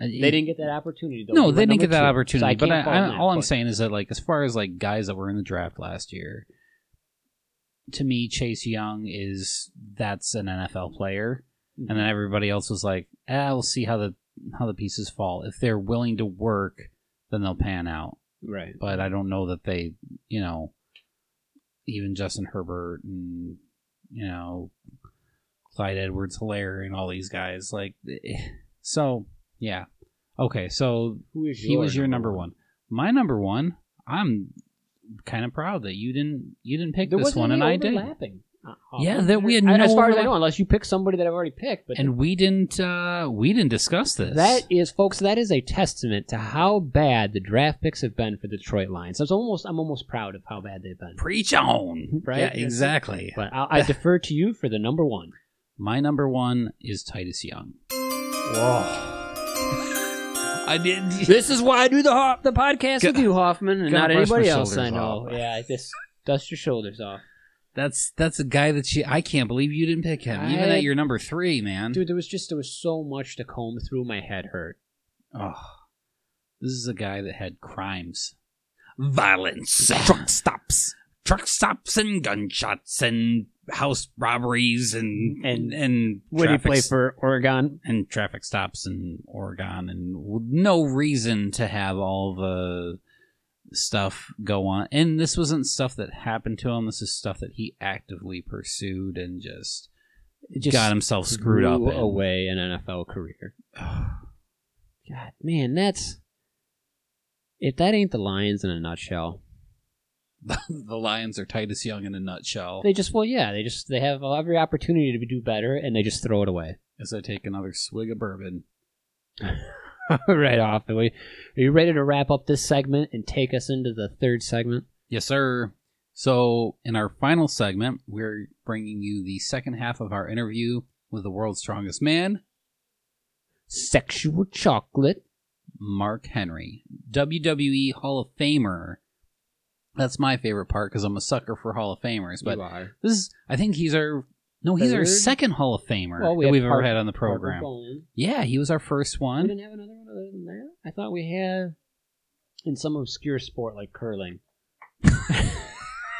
Uh, They didn't get that opportunity. Though. No, they didn't get that two. opportunity. So but I, I, that, all I'm saying is that, like, as far as like guys that were in the draft last year, to me, Chase Young is that's an NFL player, and Mm-hmm. then everybody else was like, "Ah, we'll see how the how the pieces fall. If they're willing to work, then they'll pan out." Right. But I don't know that they, you know, even Justin Herbert and you know Clyde Edwards Helaire and all these guys like eh, so yeah okay so Who is he was your number one. My number one, I'm kind of proud that you didn't you didn't pick There this one and I did. Overlapping. Uh, Yeah, that we had I- as no far as I know, unless you pick somebody that I've already picked. But And we didn't uh we didn't discuss this. that is, folks, that is a testament to how bad the draft picks have been for the Detroit Lions. I was almost, I'm almost proud of how bad they've been. preach on. Right? Yeah, exactly. But I, I defer to you for the number one. My number one is Titus Young. Whoa. I did This is why I do the ho- the podcast with you, Hoffman, and Gotta not brush my anybody else I know. off. Yeah, just dust your shoulders off. That's that's a guy that she. I can't believe you didn't pick him. Even I- at your number three, man. Dude, there was just there was so much to comb through. My head hurt. Oh, this is a guy that had crimes, violence, Truck stops. truck stops, and gunshots, and house robberies, and And and What he traffic play for Oregon? and traffic stops in Oregon, and no reason to have all the stuff go on. And this wasn't stuff that happened to him. This is stuff that he actively pursued and just, Just got himself screwed up. in. away an NFL career. God, man, that's if that ain't the Lions in a nutshell. the Lions are Titus Young in a nutshell. They just well, yeah, they just they have every opportunity to do better, and they just throw it away As I take another swig of bourbon. right off. Are, we, are you ready to wrap up this segment and take us into the third segment? Yes, sir. So, in our final segment, we're bringing you the second half of our interview with the world's strongest man, Sexual chocolate. Mark Henry, WWE Hall of Famer. That's my favorite part because I'm a sucker for Hall of Famers. But this is, I think he's our, no, he's our Third? second Hall of Famer Well, we that had we've ever Parker- had on the program. Yeah, he was our first We one. didn't have another one other than that. I thought we had in some obscure sport like curling.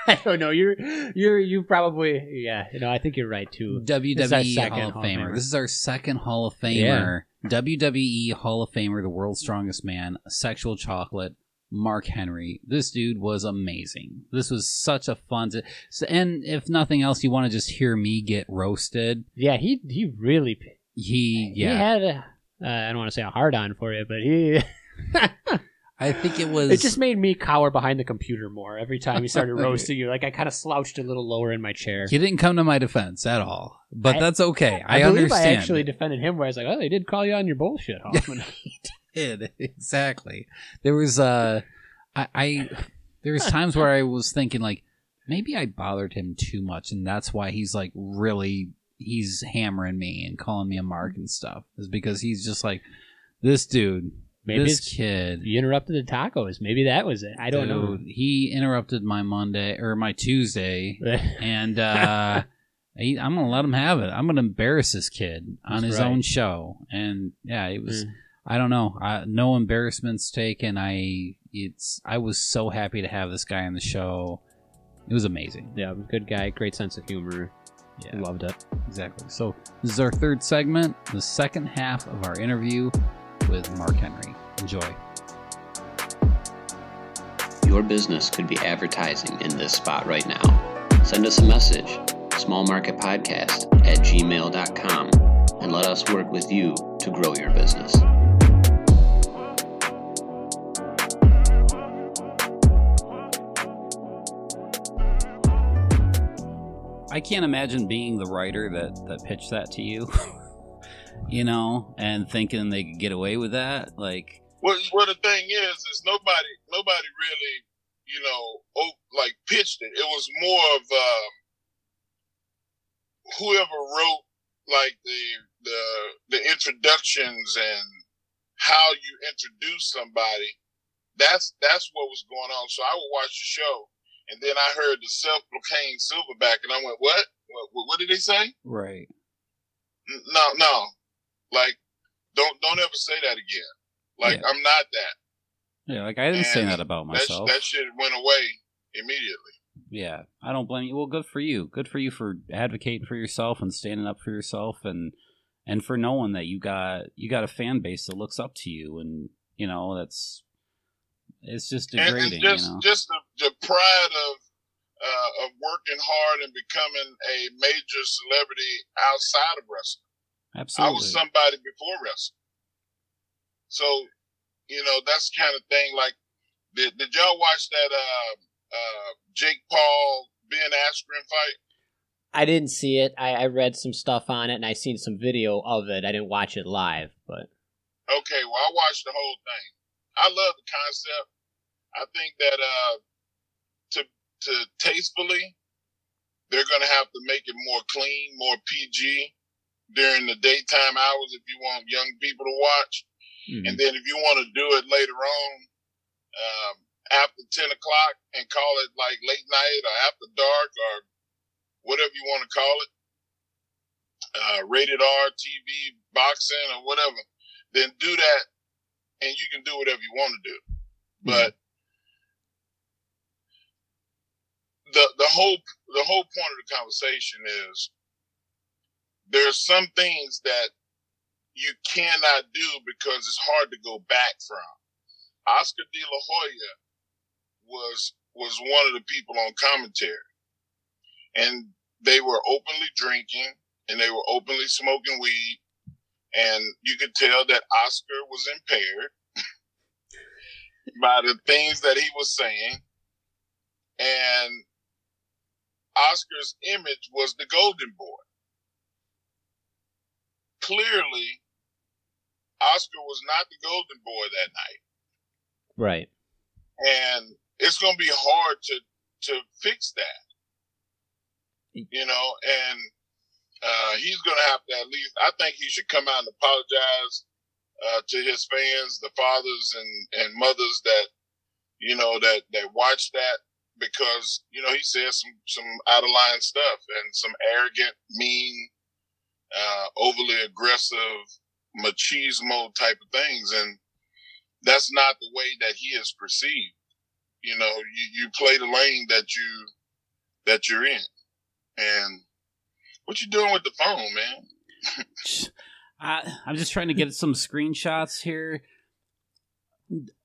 I don't know. You're you're you probably yeah. You know, I think you're right too. WWE This is our second Hall of Hall of Famer. Famer. This is our second Hall of Famer. WWE Hall of Famer, the world's strongest man, sexual chocolate, Mark Henry. This dude was amazing. This was such a fun. To, so- and if nothing else, you want to just hear me get roasted. Yeah, he he really He, he yeah, had a uh, I don't want to say a hard on for you, but he I think it was. it just made me cower behind the computer more every time he started roasting you. Like I kind of slouched a little lower in my chair. He didn't come to my defense at all, but I- that's okay. I, I, believe understand. I actually defended him where I was like, oh, they did call you on your bullshit, Hoffman. did exactly. There was uh, I, I there was times where I was thinking like maybe I bothered him too much, and that's why he's like really he's hammering me and calling me a mark and stuff. Is because he's just like this dude, Maybe this kid. you interrupted the tacos. Maybe that was it. I don't dude, He interrupted my Monday or my Tuesday, and uh, he, I'm gonna let him have it. I'm gonna embarrass this kid on That's his right. own show, and yeah, it was. Mm. I don't know. I, no embarrassments taken. I it's. I was so happy to have this guy on the show. It was amazing. yeah, good guy, great sense of humor. Yeah, Loved it. exactly. So this is our third segment, the second half of our interview with Mark Henry. Enjoy. Your business could be advertising in this spot right now. Send us a message, smallmarketpodcast at gmail.com, and let us work with you to grow your business. I can't imagine being the writer that that pitched that to you. you know, and thinking they could get away with that. Like, Well, well, the thing is, is nobody, nobody really, you know, like pitched it. It was more of uh, whoever wrote like the the the introductions and how you introduce somebody. That's that's what was going on. So I would watch the show, and then I heard the self-proclaimed silverback, and I went, "What? What, what did they say? right? No, no, like don't don't ever say that again. Like Yeah. I'm not that." Yeah, like I didn't say that about That, sh- myself. that shit went away immediately. Yeah, I don't blame you. Well, good for you. Good for you for advocating for yourself and standing up for yourself, and and for knowing that you got you got a fan base that looks up to you, and you know that's it's just And, and degrading. just you know, just the, the pride of uh, of working hard and becoming a major celebrity outside of wrestling. Absolutely, I was somebody before wrestling, so you know that's the kind of thing. Like, did did y'all watch that uh, uh, Jake Paul Ben Askren fight? I didn't see it. I, I read some stuff on it and I seen some video of it. I didn't watch it live, but Okay, well, I watched the whole thing. I love the concept. I think that uh, to tastefully, they're going to have to make it more clean, more PG during the daytime hours if you want young people to watch. Mhm. And then if you want to do it later on, um, after 10 o'clock and call it like late night or after dark or whatever you want to call it, uh, rated R, TV, boxing, or whatever, then do that and you can do whatever you want to do. But the, the whole, the whole point of the conversation is there's some things that you cannot do because it's hard to go back from. Oscar De La Hoya was was one of the people on commentary, and they were openly drinking and they were openly smoking weed, and you could tell that Oscar was impaired by the things that he was saying, and Oscar's image was the golden boy. Clearly, Oscar was not the golden boy that night right. and it's going to be hard to to fix that you know and uh he's going to have to at least i think he should come out and apologize uh to his fans the fathers and and mothers that you know that that watch that because you know he said some some out of line stuff and some arrogant mean uh overly aggressive machismo type of things and that's not the way that he is perceived. You know, you, you play the lane that you that you're in. And what you doing with the phone, man? I, I'm just trying to get some screenshots here.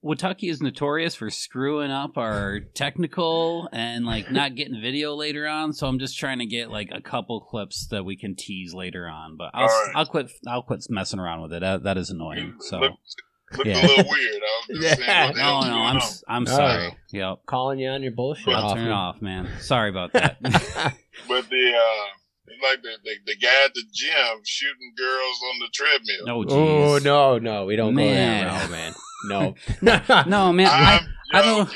Watucky is notorious for screwing up our technical and like not getting video later on. So I'm just trying to get like a couple clips that we can tease later on. But I'll All right. I'll quit I'll quit messing around with it. That, that is annoying. So Look, look Yeah. a little weird. I was just Yeah. what the no hell's no I'm on? s- I'm sorry. Yep. Calling you on your bullshit. I'll turn it off, man. Sorry about that. But the uh, it's like the, the the guy at the gym shooting girls on the treadmill. no, Oh no, no, we don't Man. go there, no, man. No, No, man. I, I'm I don't-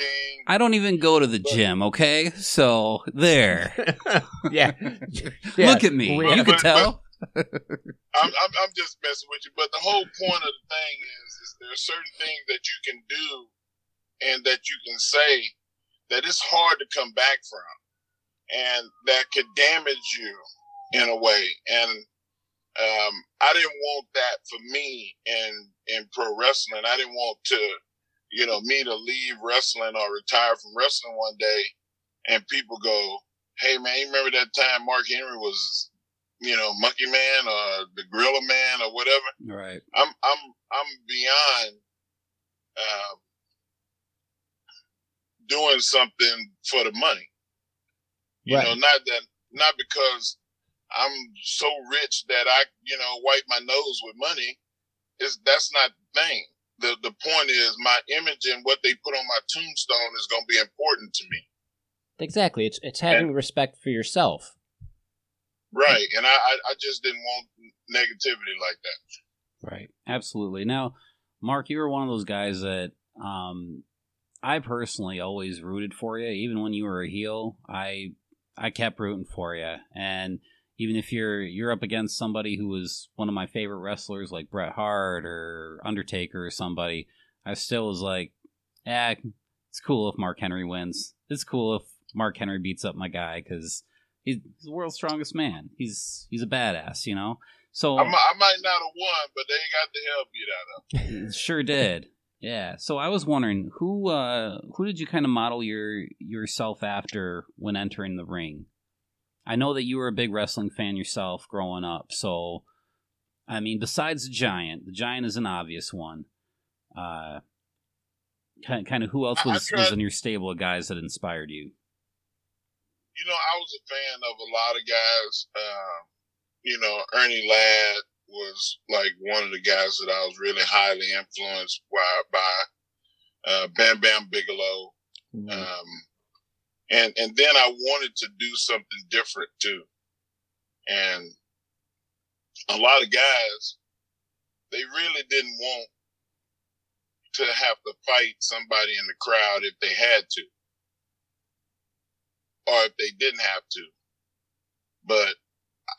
I don't even go to the gym. Okay, so there. yeah. Look at me. We- you can But- tell. I'm, I'm I'm just messing with you. But the whole point of the thing is, is there are certain things that you can do and that you can say that it's hard to come back from, and that could damage you in a way. And um, I didn't want that for me in in pro wrestling. I didn't want to, you know, me to leave wrestling or retire from wrestling one day, and people go, "Hey man, you remember that time Mark Henry was, you know, Monkey Man or the Gorilla Man or whatever?" Right. I'm I'm I'm beyond um, doing something for the money. You Right. know, not that not because I'm so rich that I, you know, wipe my nose with money. Is that's not the thing. The the point is my image and what they put on my tombstone is going to be important to me. Exactly. It's it's having respect for yourself. Right. And I, I, I just didn't want negativity like that. Right. Absolutely. Now, Mark, you were one of those guys that um, I personally always rooted for you, even when you were a heel. I I kept rooting for you, and even if you're you're up against somebody who was one of my favorite wrestlers, like Bret Hart or Undertaker or somebody, I still was like, eh, it's cool if Mark Henry wins. It's cool if Mark Henry beats up my guy because he's the world's strongest man. He's he's a badass, you know. So I, mi- I might not have won, but they got the hell beat out of. Sure did. Yeah. So I was wondering who uh who did you kind of model your yourself after when entering the ring? I know that you were a big wrestling fan yourself growing up. So I mean, besides the Giant, the Giant is an obvious one. Uh kind kind of who else I- I was tried- was in your stable of guys that inspired you? You know, I was a fan of a lot of guys. Um, you know, Ernie Ladd was like one of the guys that I was really highly influenced by. by uh, Bam Bam Bigelow. Um, and and then I wanted to do something different too. And a lot of guys, they really didn't want to have to fight somebody in the crowd if they had to, or if they didn't have to. But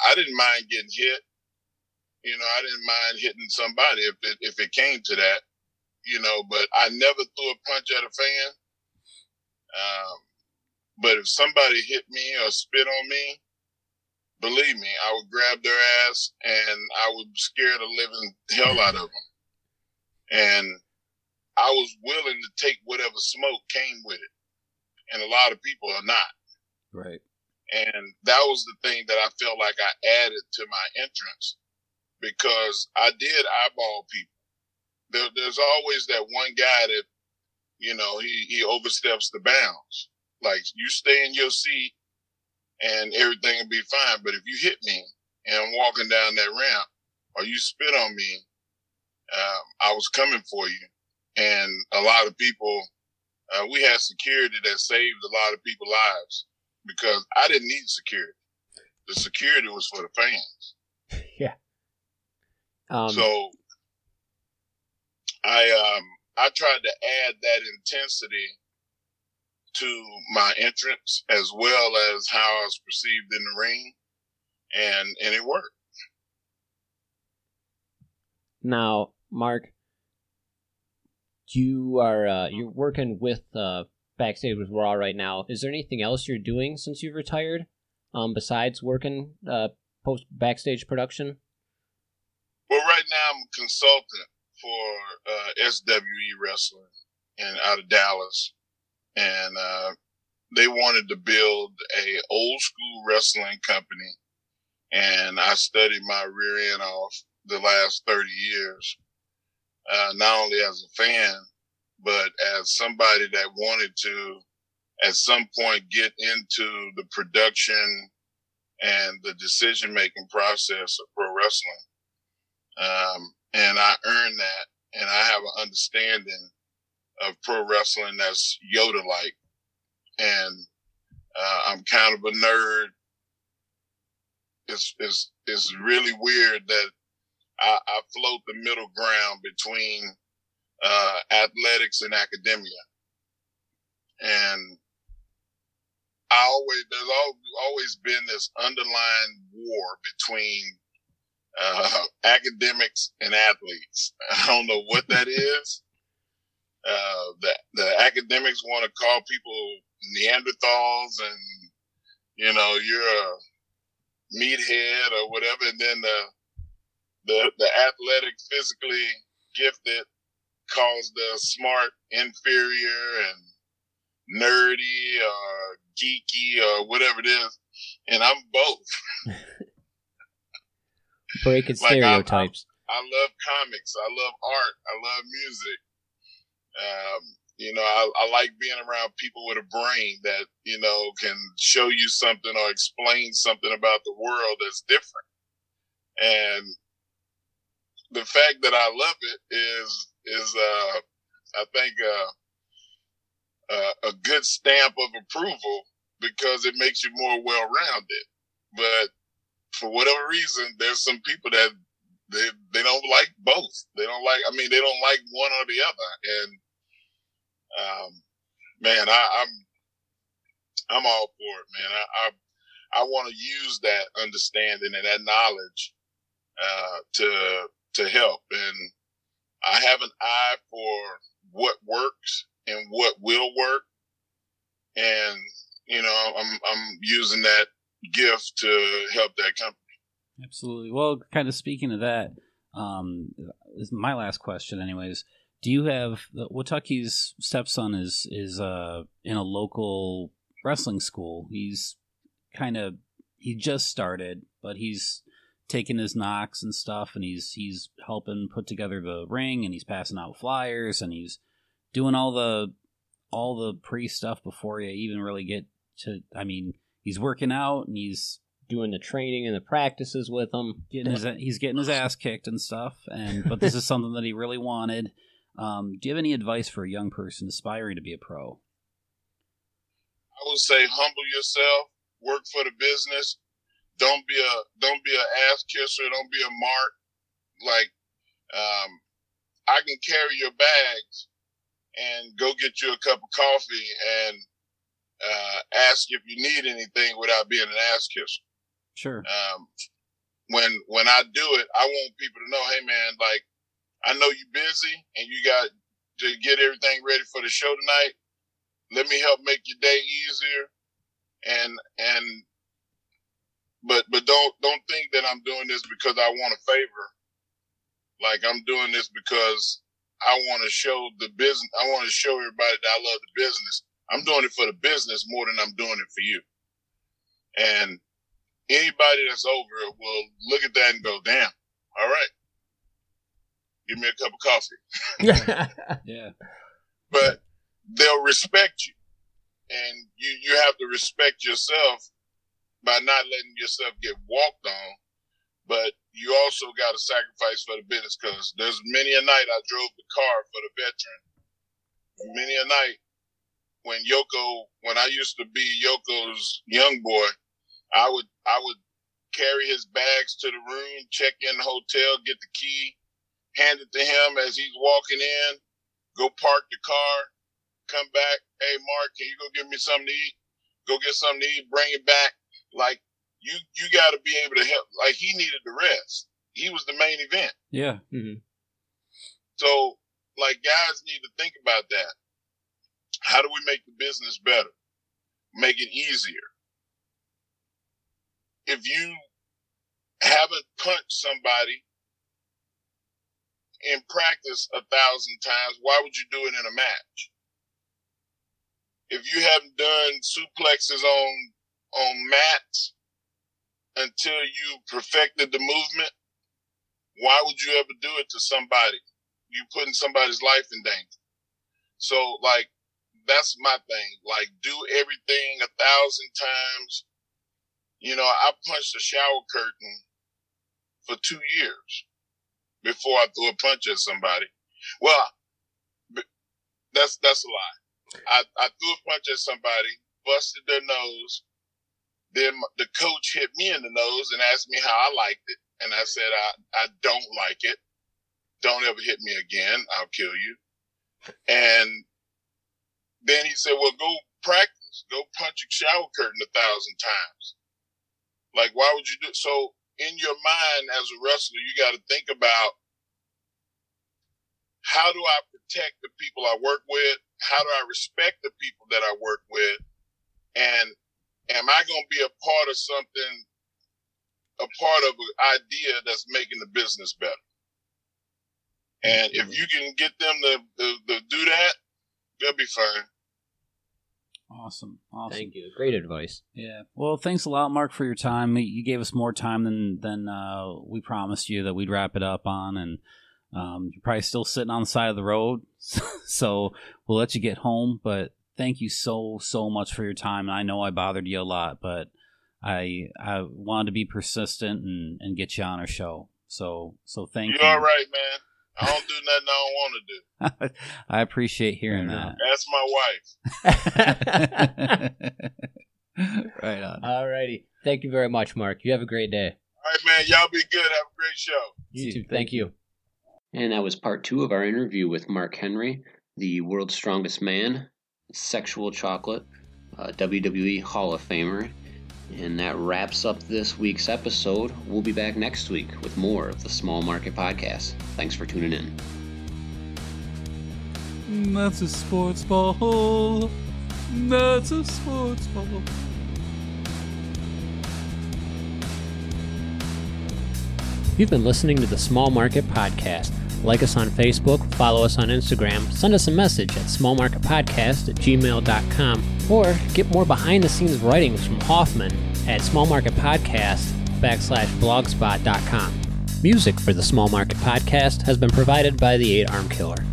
I didn't mind getting hit. You know, I didn't mind hitting somebody if it if it came to that. You know, but I never threw a punch at a fan. Um, but if somebody hit me or spit on me, believe me, I would grab their ass and I would scare the living hell out of them. And I was willing to take whatever smoke came with it. And a lot of people are not. Right. And that was the thing that I felt like I added to my entrance because I did eyeball people. There, there's always that one guy that, you know, he, he oversteps the bounds. Like you stay in your seat and everything will be fine. But if you hit me and I'm walking down that ramp or you spit on me, um, I was coming for you. And a lot of people, uh, we had security that saved a lot of people's lives because I didn't need security. The security was for the fans. Yeah. Um, so I um I tried to add that intensity to my entrance as well as how I was perceived in the ring and and it worked. now, Mark, you are uh, you're working with uh, backstage with Raw right now. Is there anything else you're doing since you've retired, um, besides working uh, post backstage production? Well right now I'm a consultant for uh SWE wrestling and out of Dallas. And uh they wanted to build a old school wrestling company, and I studied my rear end off the last thirty years, uh, not only as a fan, but as somebody that wanted to, at some point, get into the production and the decision making process of pro wrestling. Um, and I earned that, and I have an understanding of pro wrestling that's Yoda like, and uh, I'm kind of a nerd. It's it's it's really weird that I, I float the middle ground between uh, athletics and academia, and I always there's always been this underlying war between uh, academics and athletes. I don't know what that is. Uh, the the academics want to call people Neanderthals, and you know you're a meathead or whatever, and then the the the athletic, physically gifted calls the smart inferior and nerdy or geeky or whatever it is, and I'm both. Breaking like stereotypes. I, I, I, love comics. I love art. I love music. Um, you know, I, I like being around people with a brain that you know can show you something or explain something about the world that's different. And the fact that I love it is is uh, I think uh, uh, a good stamp of approval because it makes you more well rounded. But for whatever reason, there's some people that they they don't like both. They don't like. I mean, they don't like one or the other. And um, man, I, I'm I'm all for it, man. I I, I want to use that understanding and that knowledge uh, to to help. And I have an eye for what works and what will work. And, you know, I'm, I'm using that gift to help that company. Absolutely. Well, kind of speaking of that, um, is my last question, anyways. Do you have Watucky's stepson is is uh in a local wrestling school? He's kind of he just started, but he's taking his knocks and stuff, and he's he's helping put together the ring, and he's passing out flyers, and he's doing all the all the pre stuff before you even really get to. I mean, he's working out and he's doing the training and the practices with him. Getting his, he's getting his ass kicked and stuff. And but this is something that he really wanted. Um, do you have any advice for a young person aspiring to be a pro? I would say humble yourself, work for the business, don't be a don't be an ass kisser. Don't be a mark. Like, um, I can carry your bags and go get you a cup of coffee and uh, ask if you need anything without being an ass kisser. Sure. Um, when when I do it, I want people to know, hey man, like I know you're busy and you got to get everything ready for the show tonight. Let me help make your day easier. And and but but don't don't think that I'm doing this because I want a favor. Like I'm doing this because I want to show the business. I want to show everybody that I love the business. I'm doing it for the business more than I'm doing it for you. And anybody that's over it will look at that and go, "Damn, all right, give me a cup of coffee." yeah. But they'll respect you, and you you have to respect yourself by not letting yourself get walked on, but you also got to sacrifice for the business because there's many a night I drove the car for the veteran. Many a night when Yoko, when I used to be Yoko's young boy, I would I would carry his bags to the room, check in the hotel, get the key, hand it to him as he's walking in, go park the car, come back. Hey, Mark, can you go get me something to eat? Go get something to eat, bring it back. Like you, you got to be able to help. Like he needed the rest. He was the main event. Yeah. Mm-hmm. So, like, guys need to think about that. How do we make the business better? Make it easier. If you haven't punched somebody in practice a thousand times, why would you do it in a match? if you haven't done suplexes on on mats until you perfected the movement, why would you ever do it to somebody? You putting somebody's life in danger. So like that's my thing. Like do everything a thousand times. You know, I punched a shower curtain for two years before I threw a punch at somebody. Well, that's that's a lie. I, I threw a punch at somebody, busted their nose. Then the coach hit me in the nose and asked me how I liked it, and I said I I don't like it. Don't ever hit me again. I'll kill you. And then he said, "Well, go practice. Go punch a shower curtain a thousand times." Like, why would you do so? In your mind, as a wrestler, you got to think about how do I protect the people I work with? How do I respect the people that I work with? And am I going to be a part of something, a part of an idea that's making the business better? And if mm-hmm. you can get them to, to, to do that, they'll be fine. Awesome. Awesome. Thank you. Great advice. Yeah. Well, thanks a lot, Mark, for your time. You gave us more time than than uh, we promised you that we'd wrap it up on, and um, you're probably still sitting on the side of the road, so we'll let you get home. But thank you so so much for your time. And I know I bothered you a lot, but I I wanted to be persistent and, and get you on our show. So so thank You're you. all right, man. I don't do nothing I don't want to do. I appreciate hearing that. That's my wife. that. right on. Alrighty. Thank you very much, Mark. You have a great day. All right, man. Y'all be good. Have a great show. You too. Thank you. And that was part two of our interview with Mark Henry, the world's strongest man, sexual chocolate, uh, WWE Hall of Famer. And that wraps up this week's episode. We'll be back next week with more of the Small Market Podcast. Thanks for tuning in. That's a sports ball. That's a sports ball. You've been listening to the Small Market Podcast. Like us on Facebook, follow us on Instagram, send us a message at smallmarketpodcast at gmail.com, or get more behind the scenes writings from Hoffman at smallmarketpodcast backslash blogspot.com. Music for the Small Market Podcast has been provided by the 8 Arm Killer.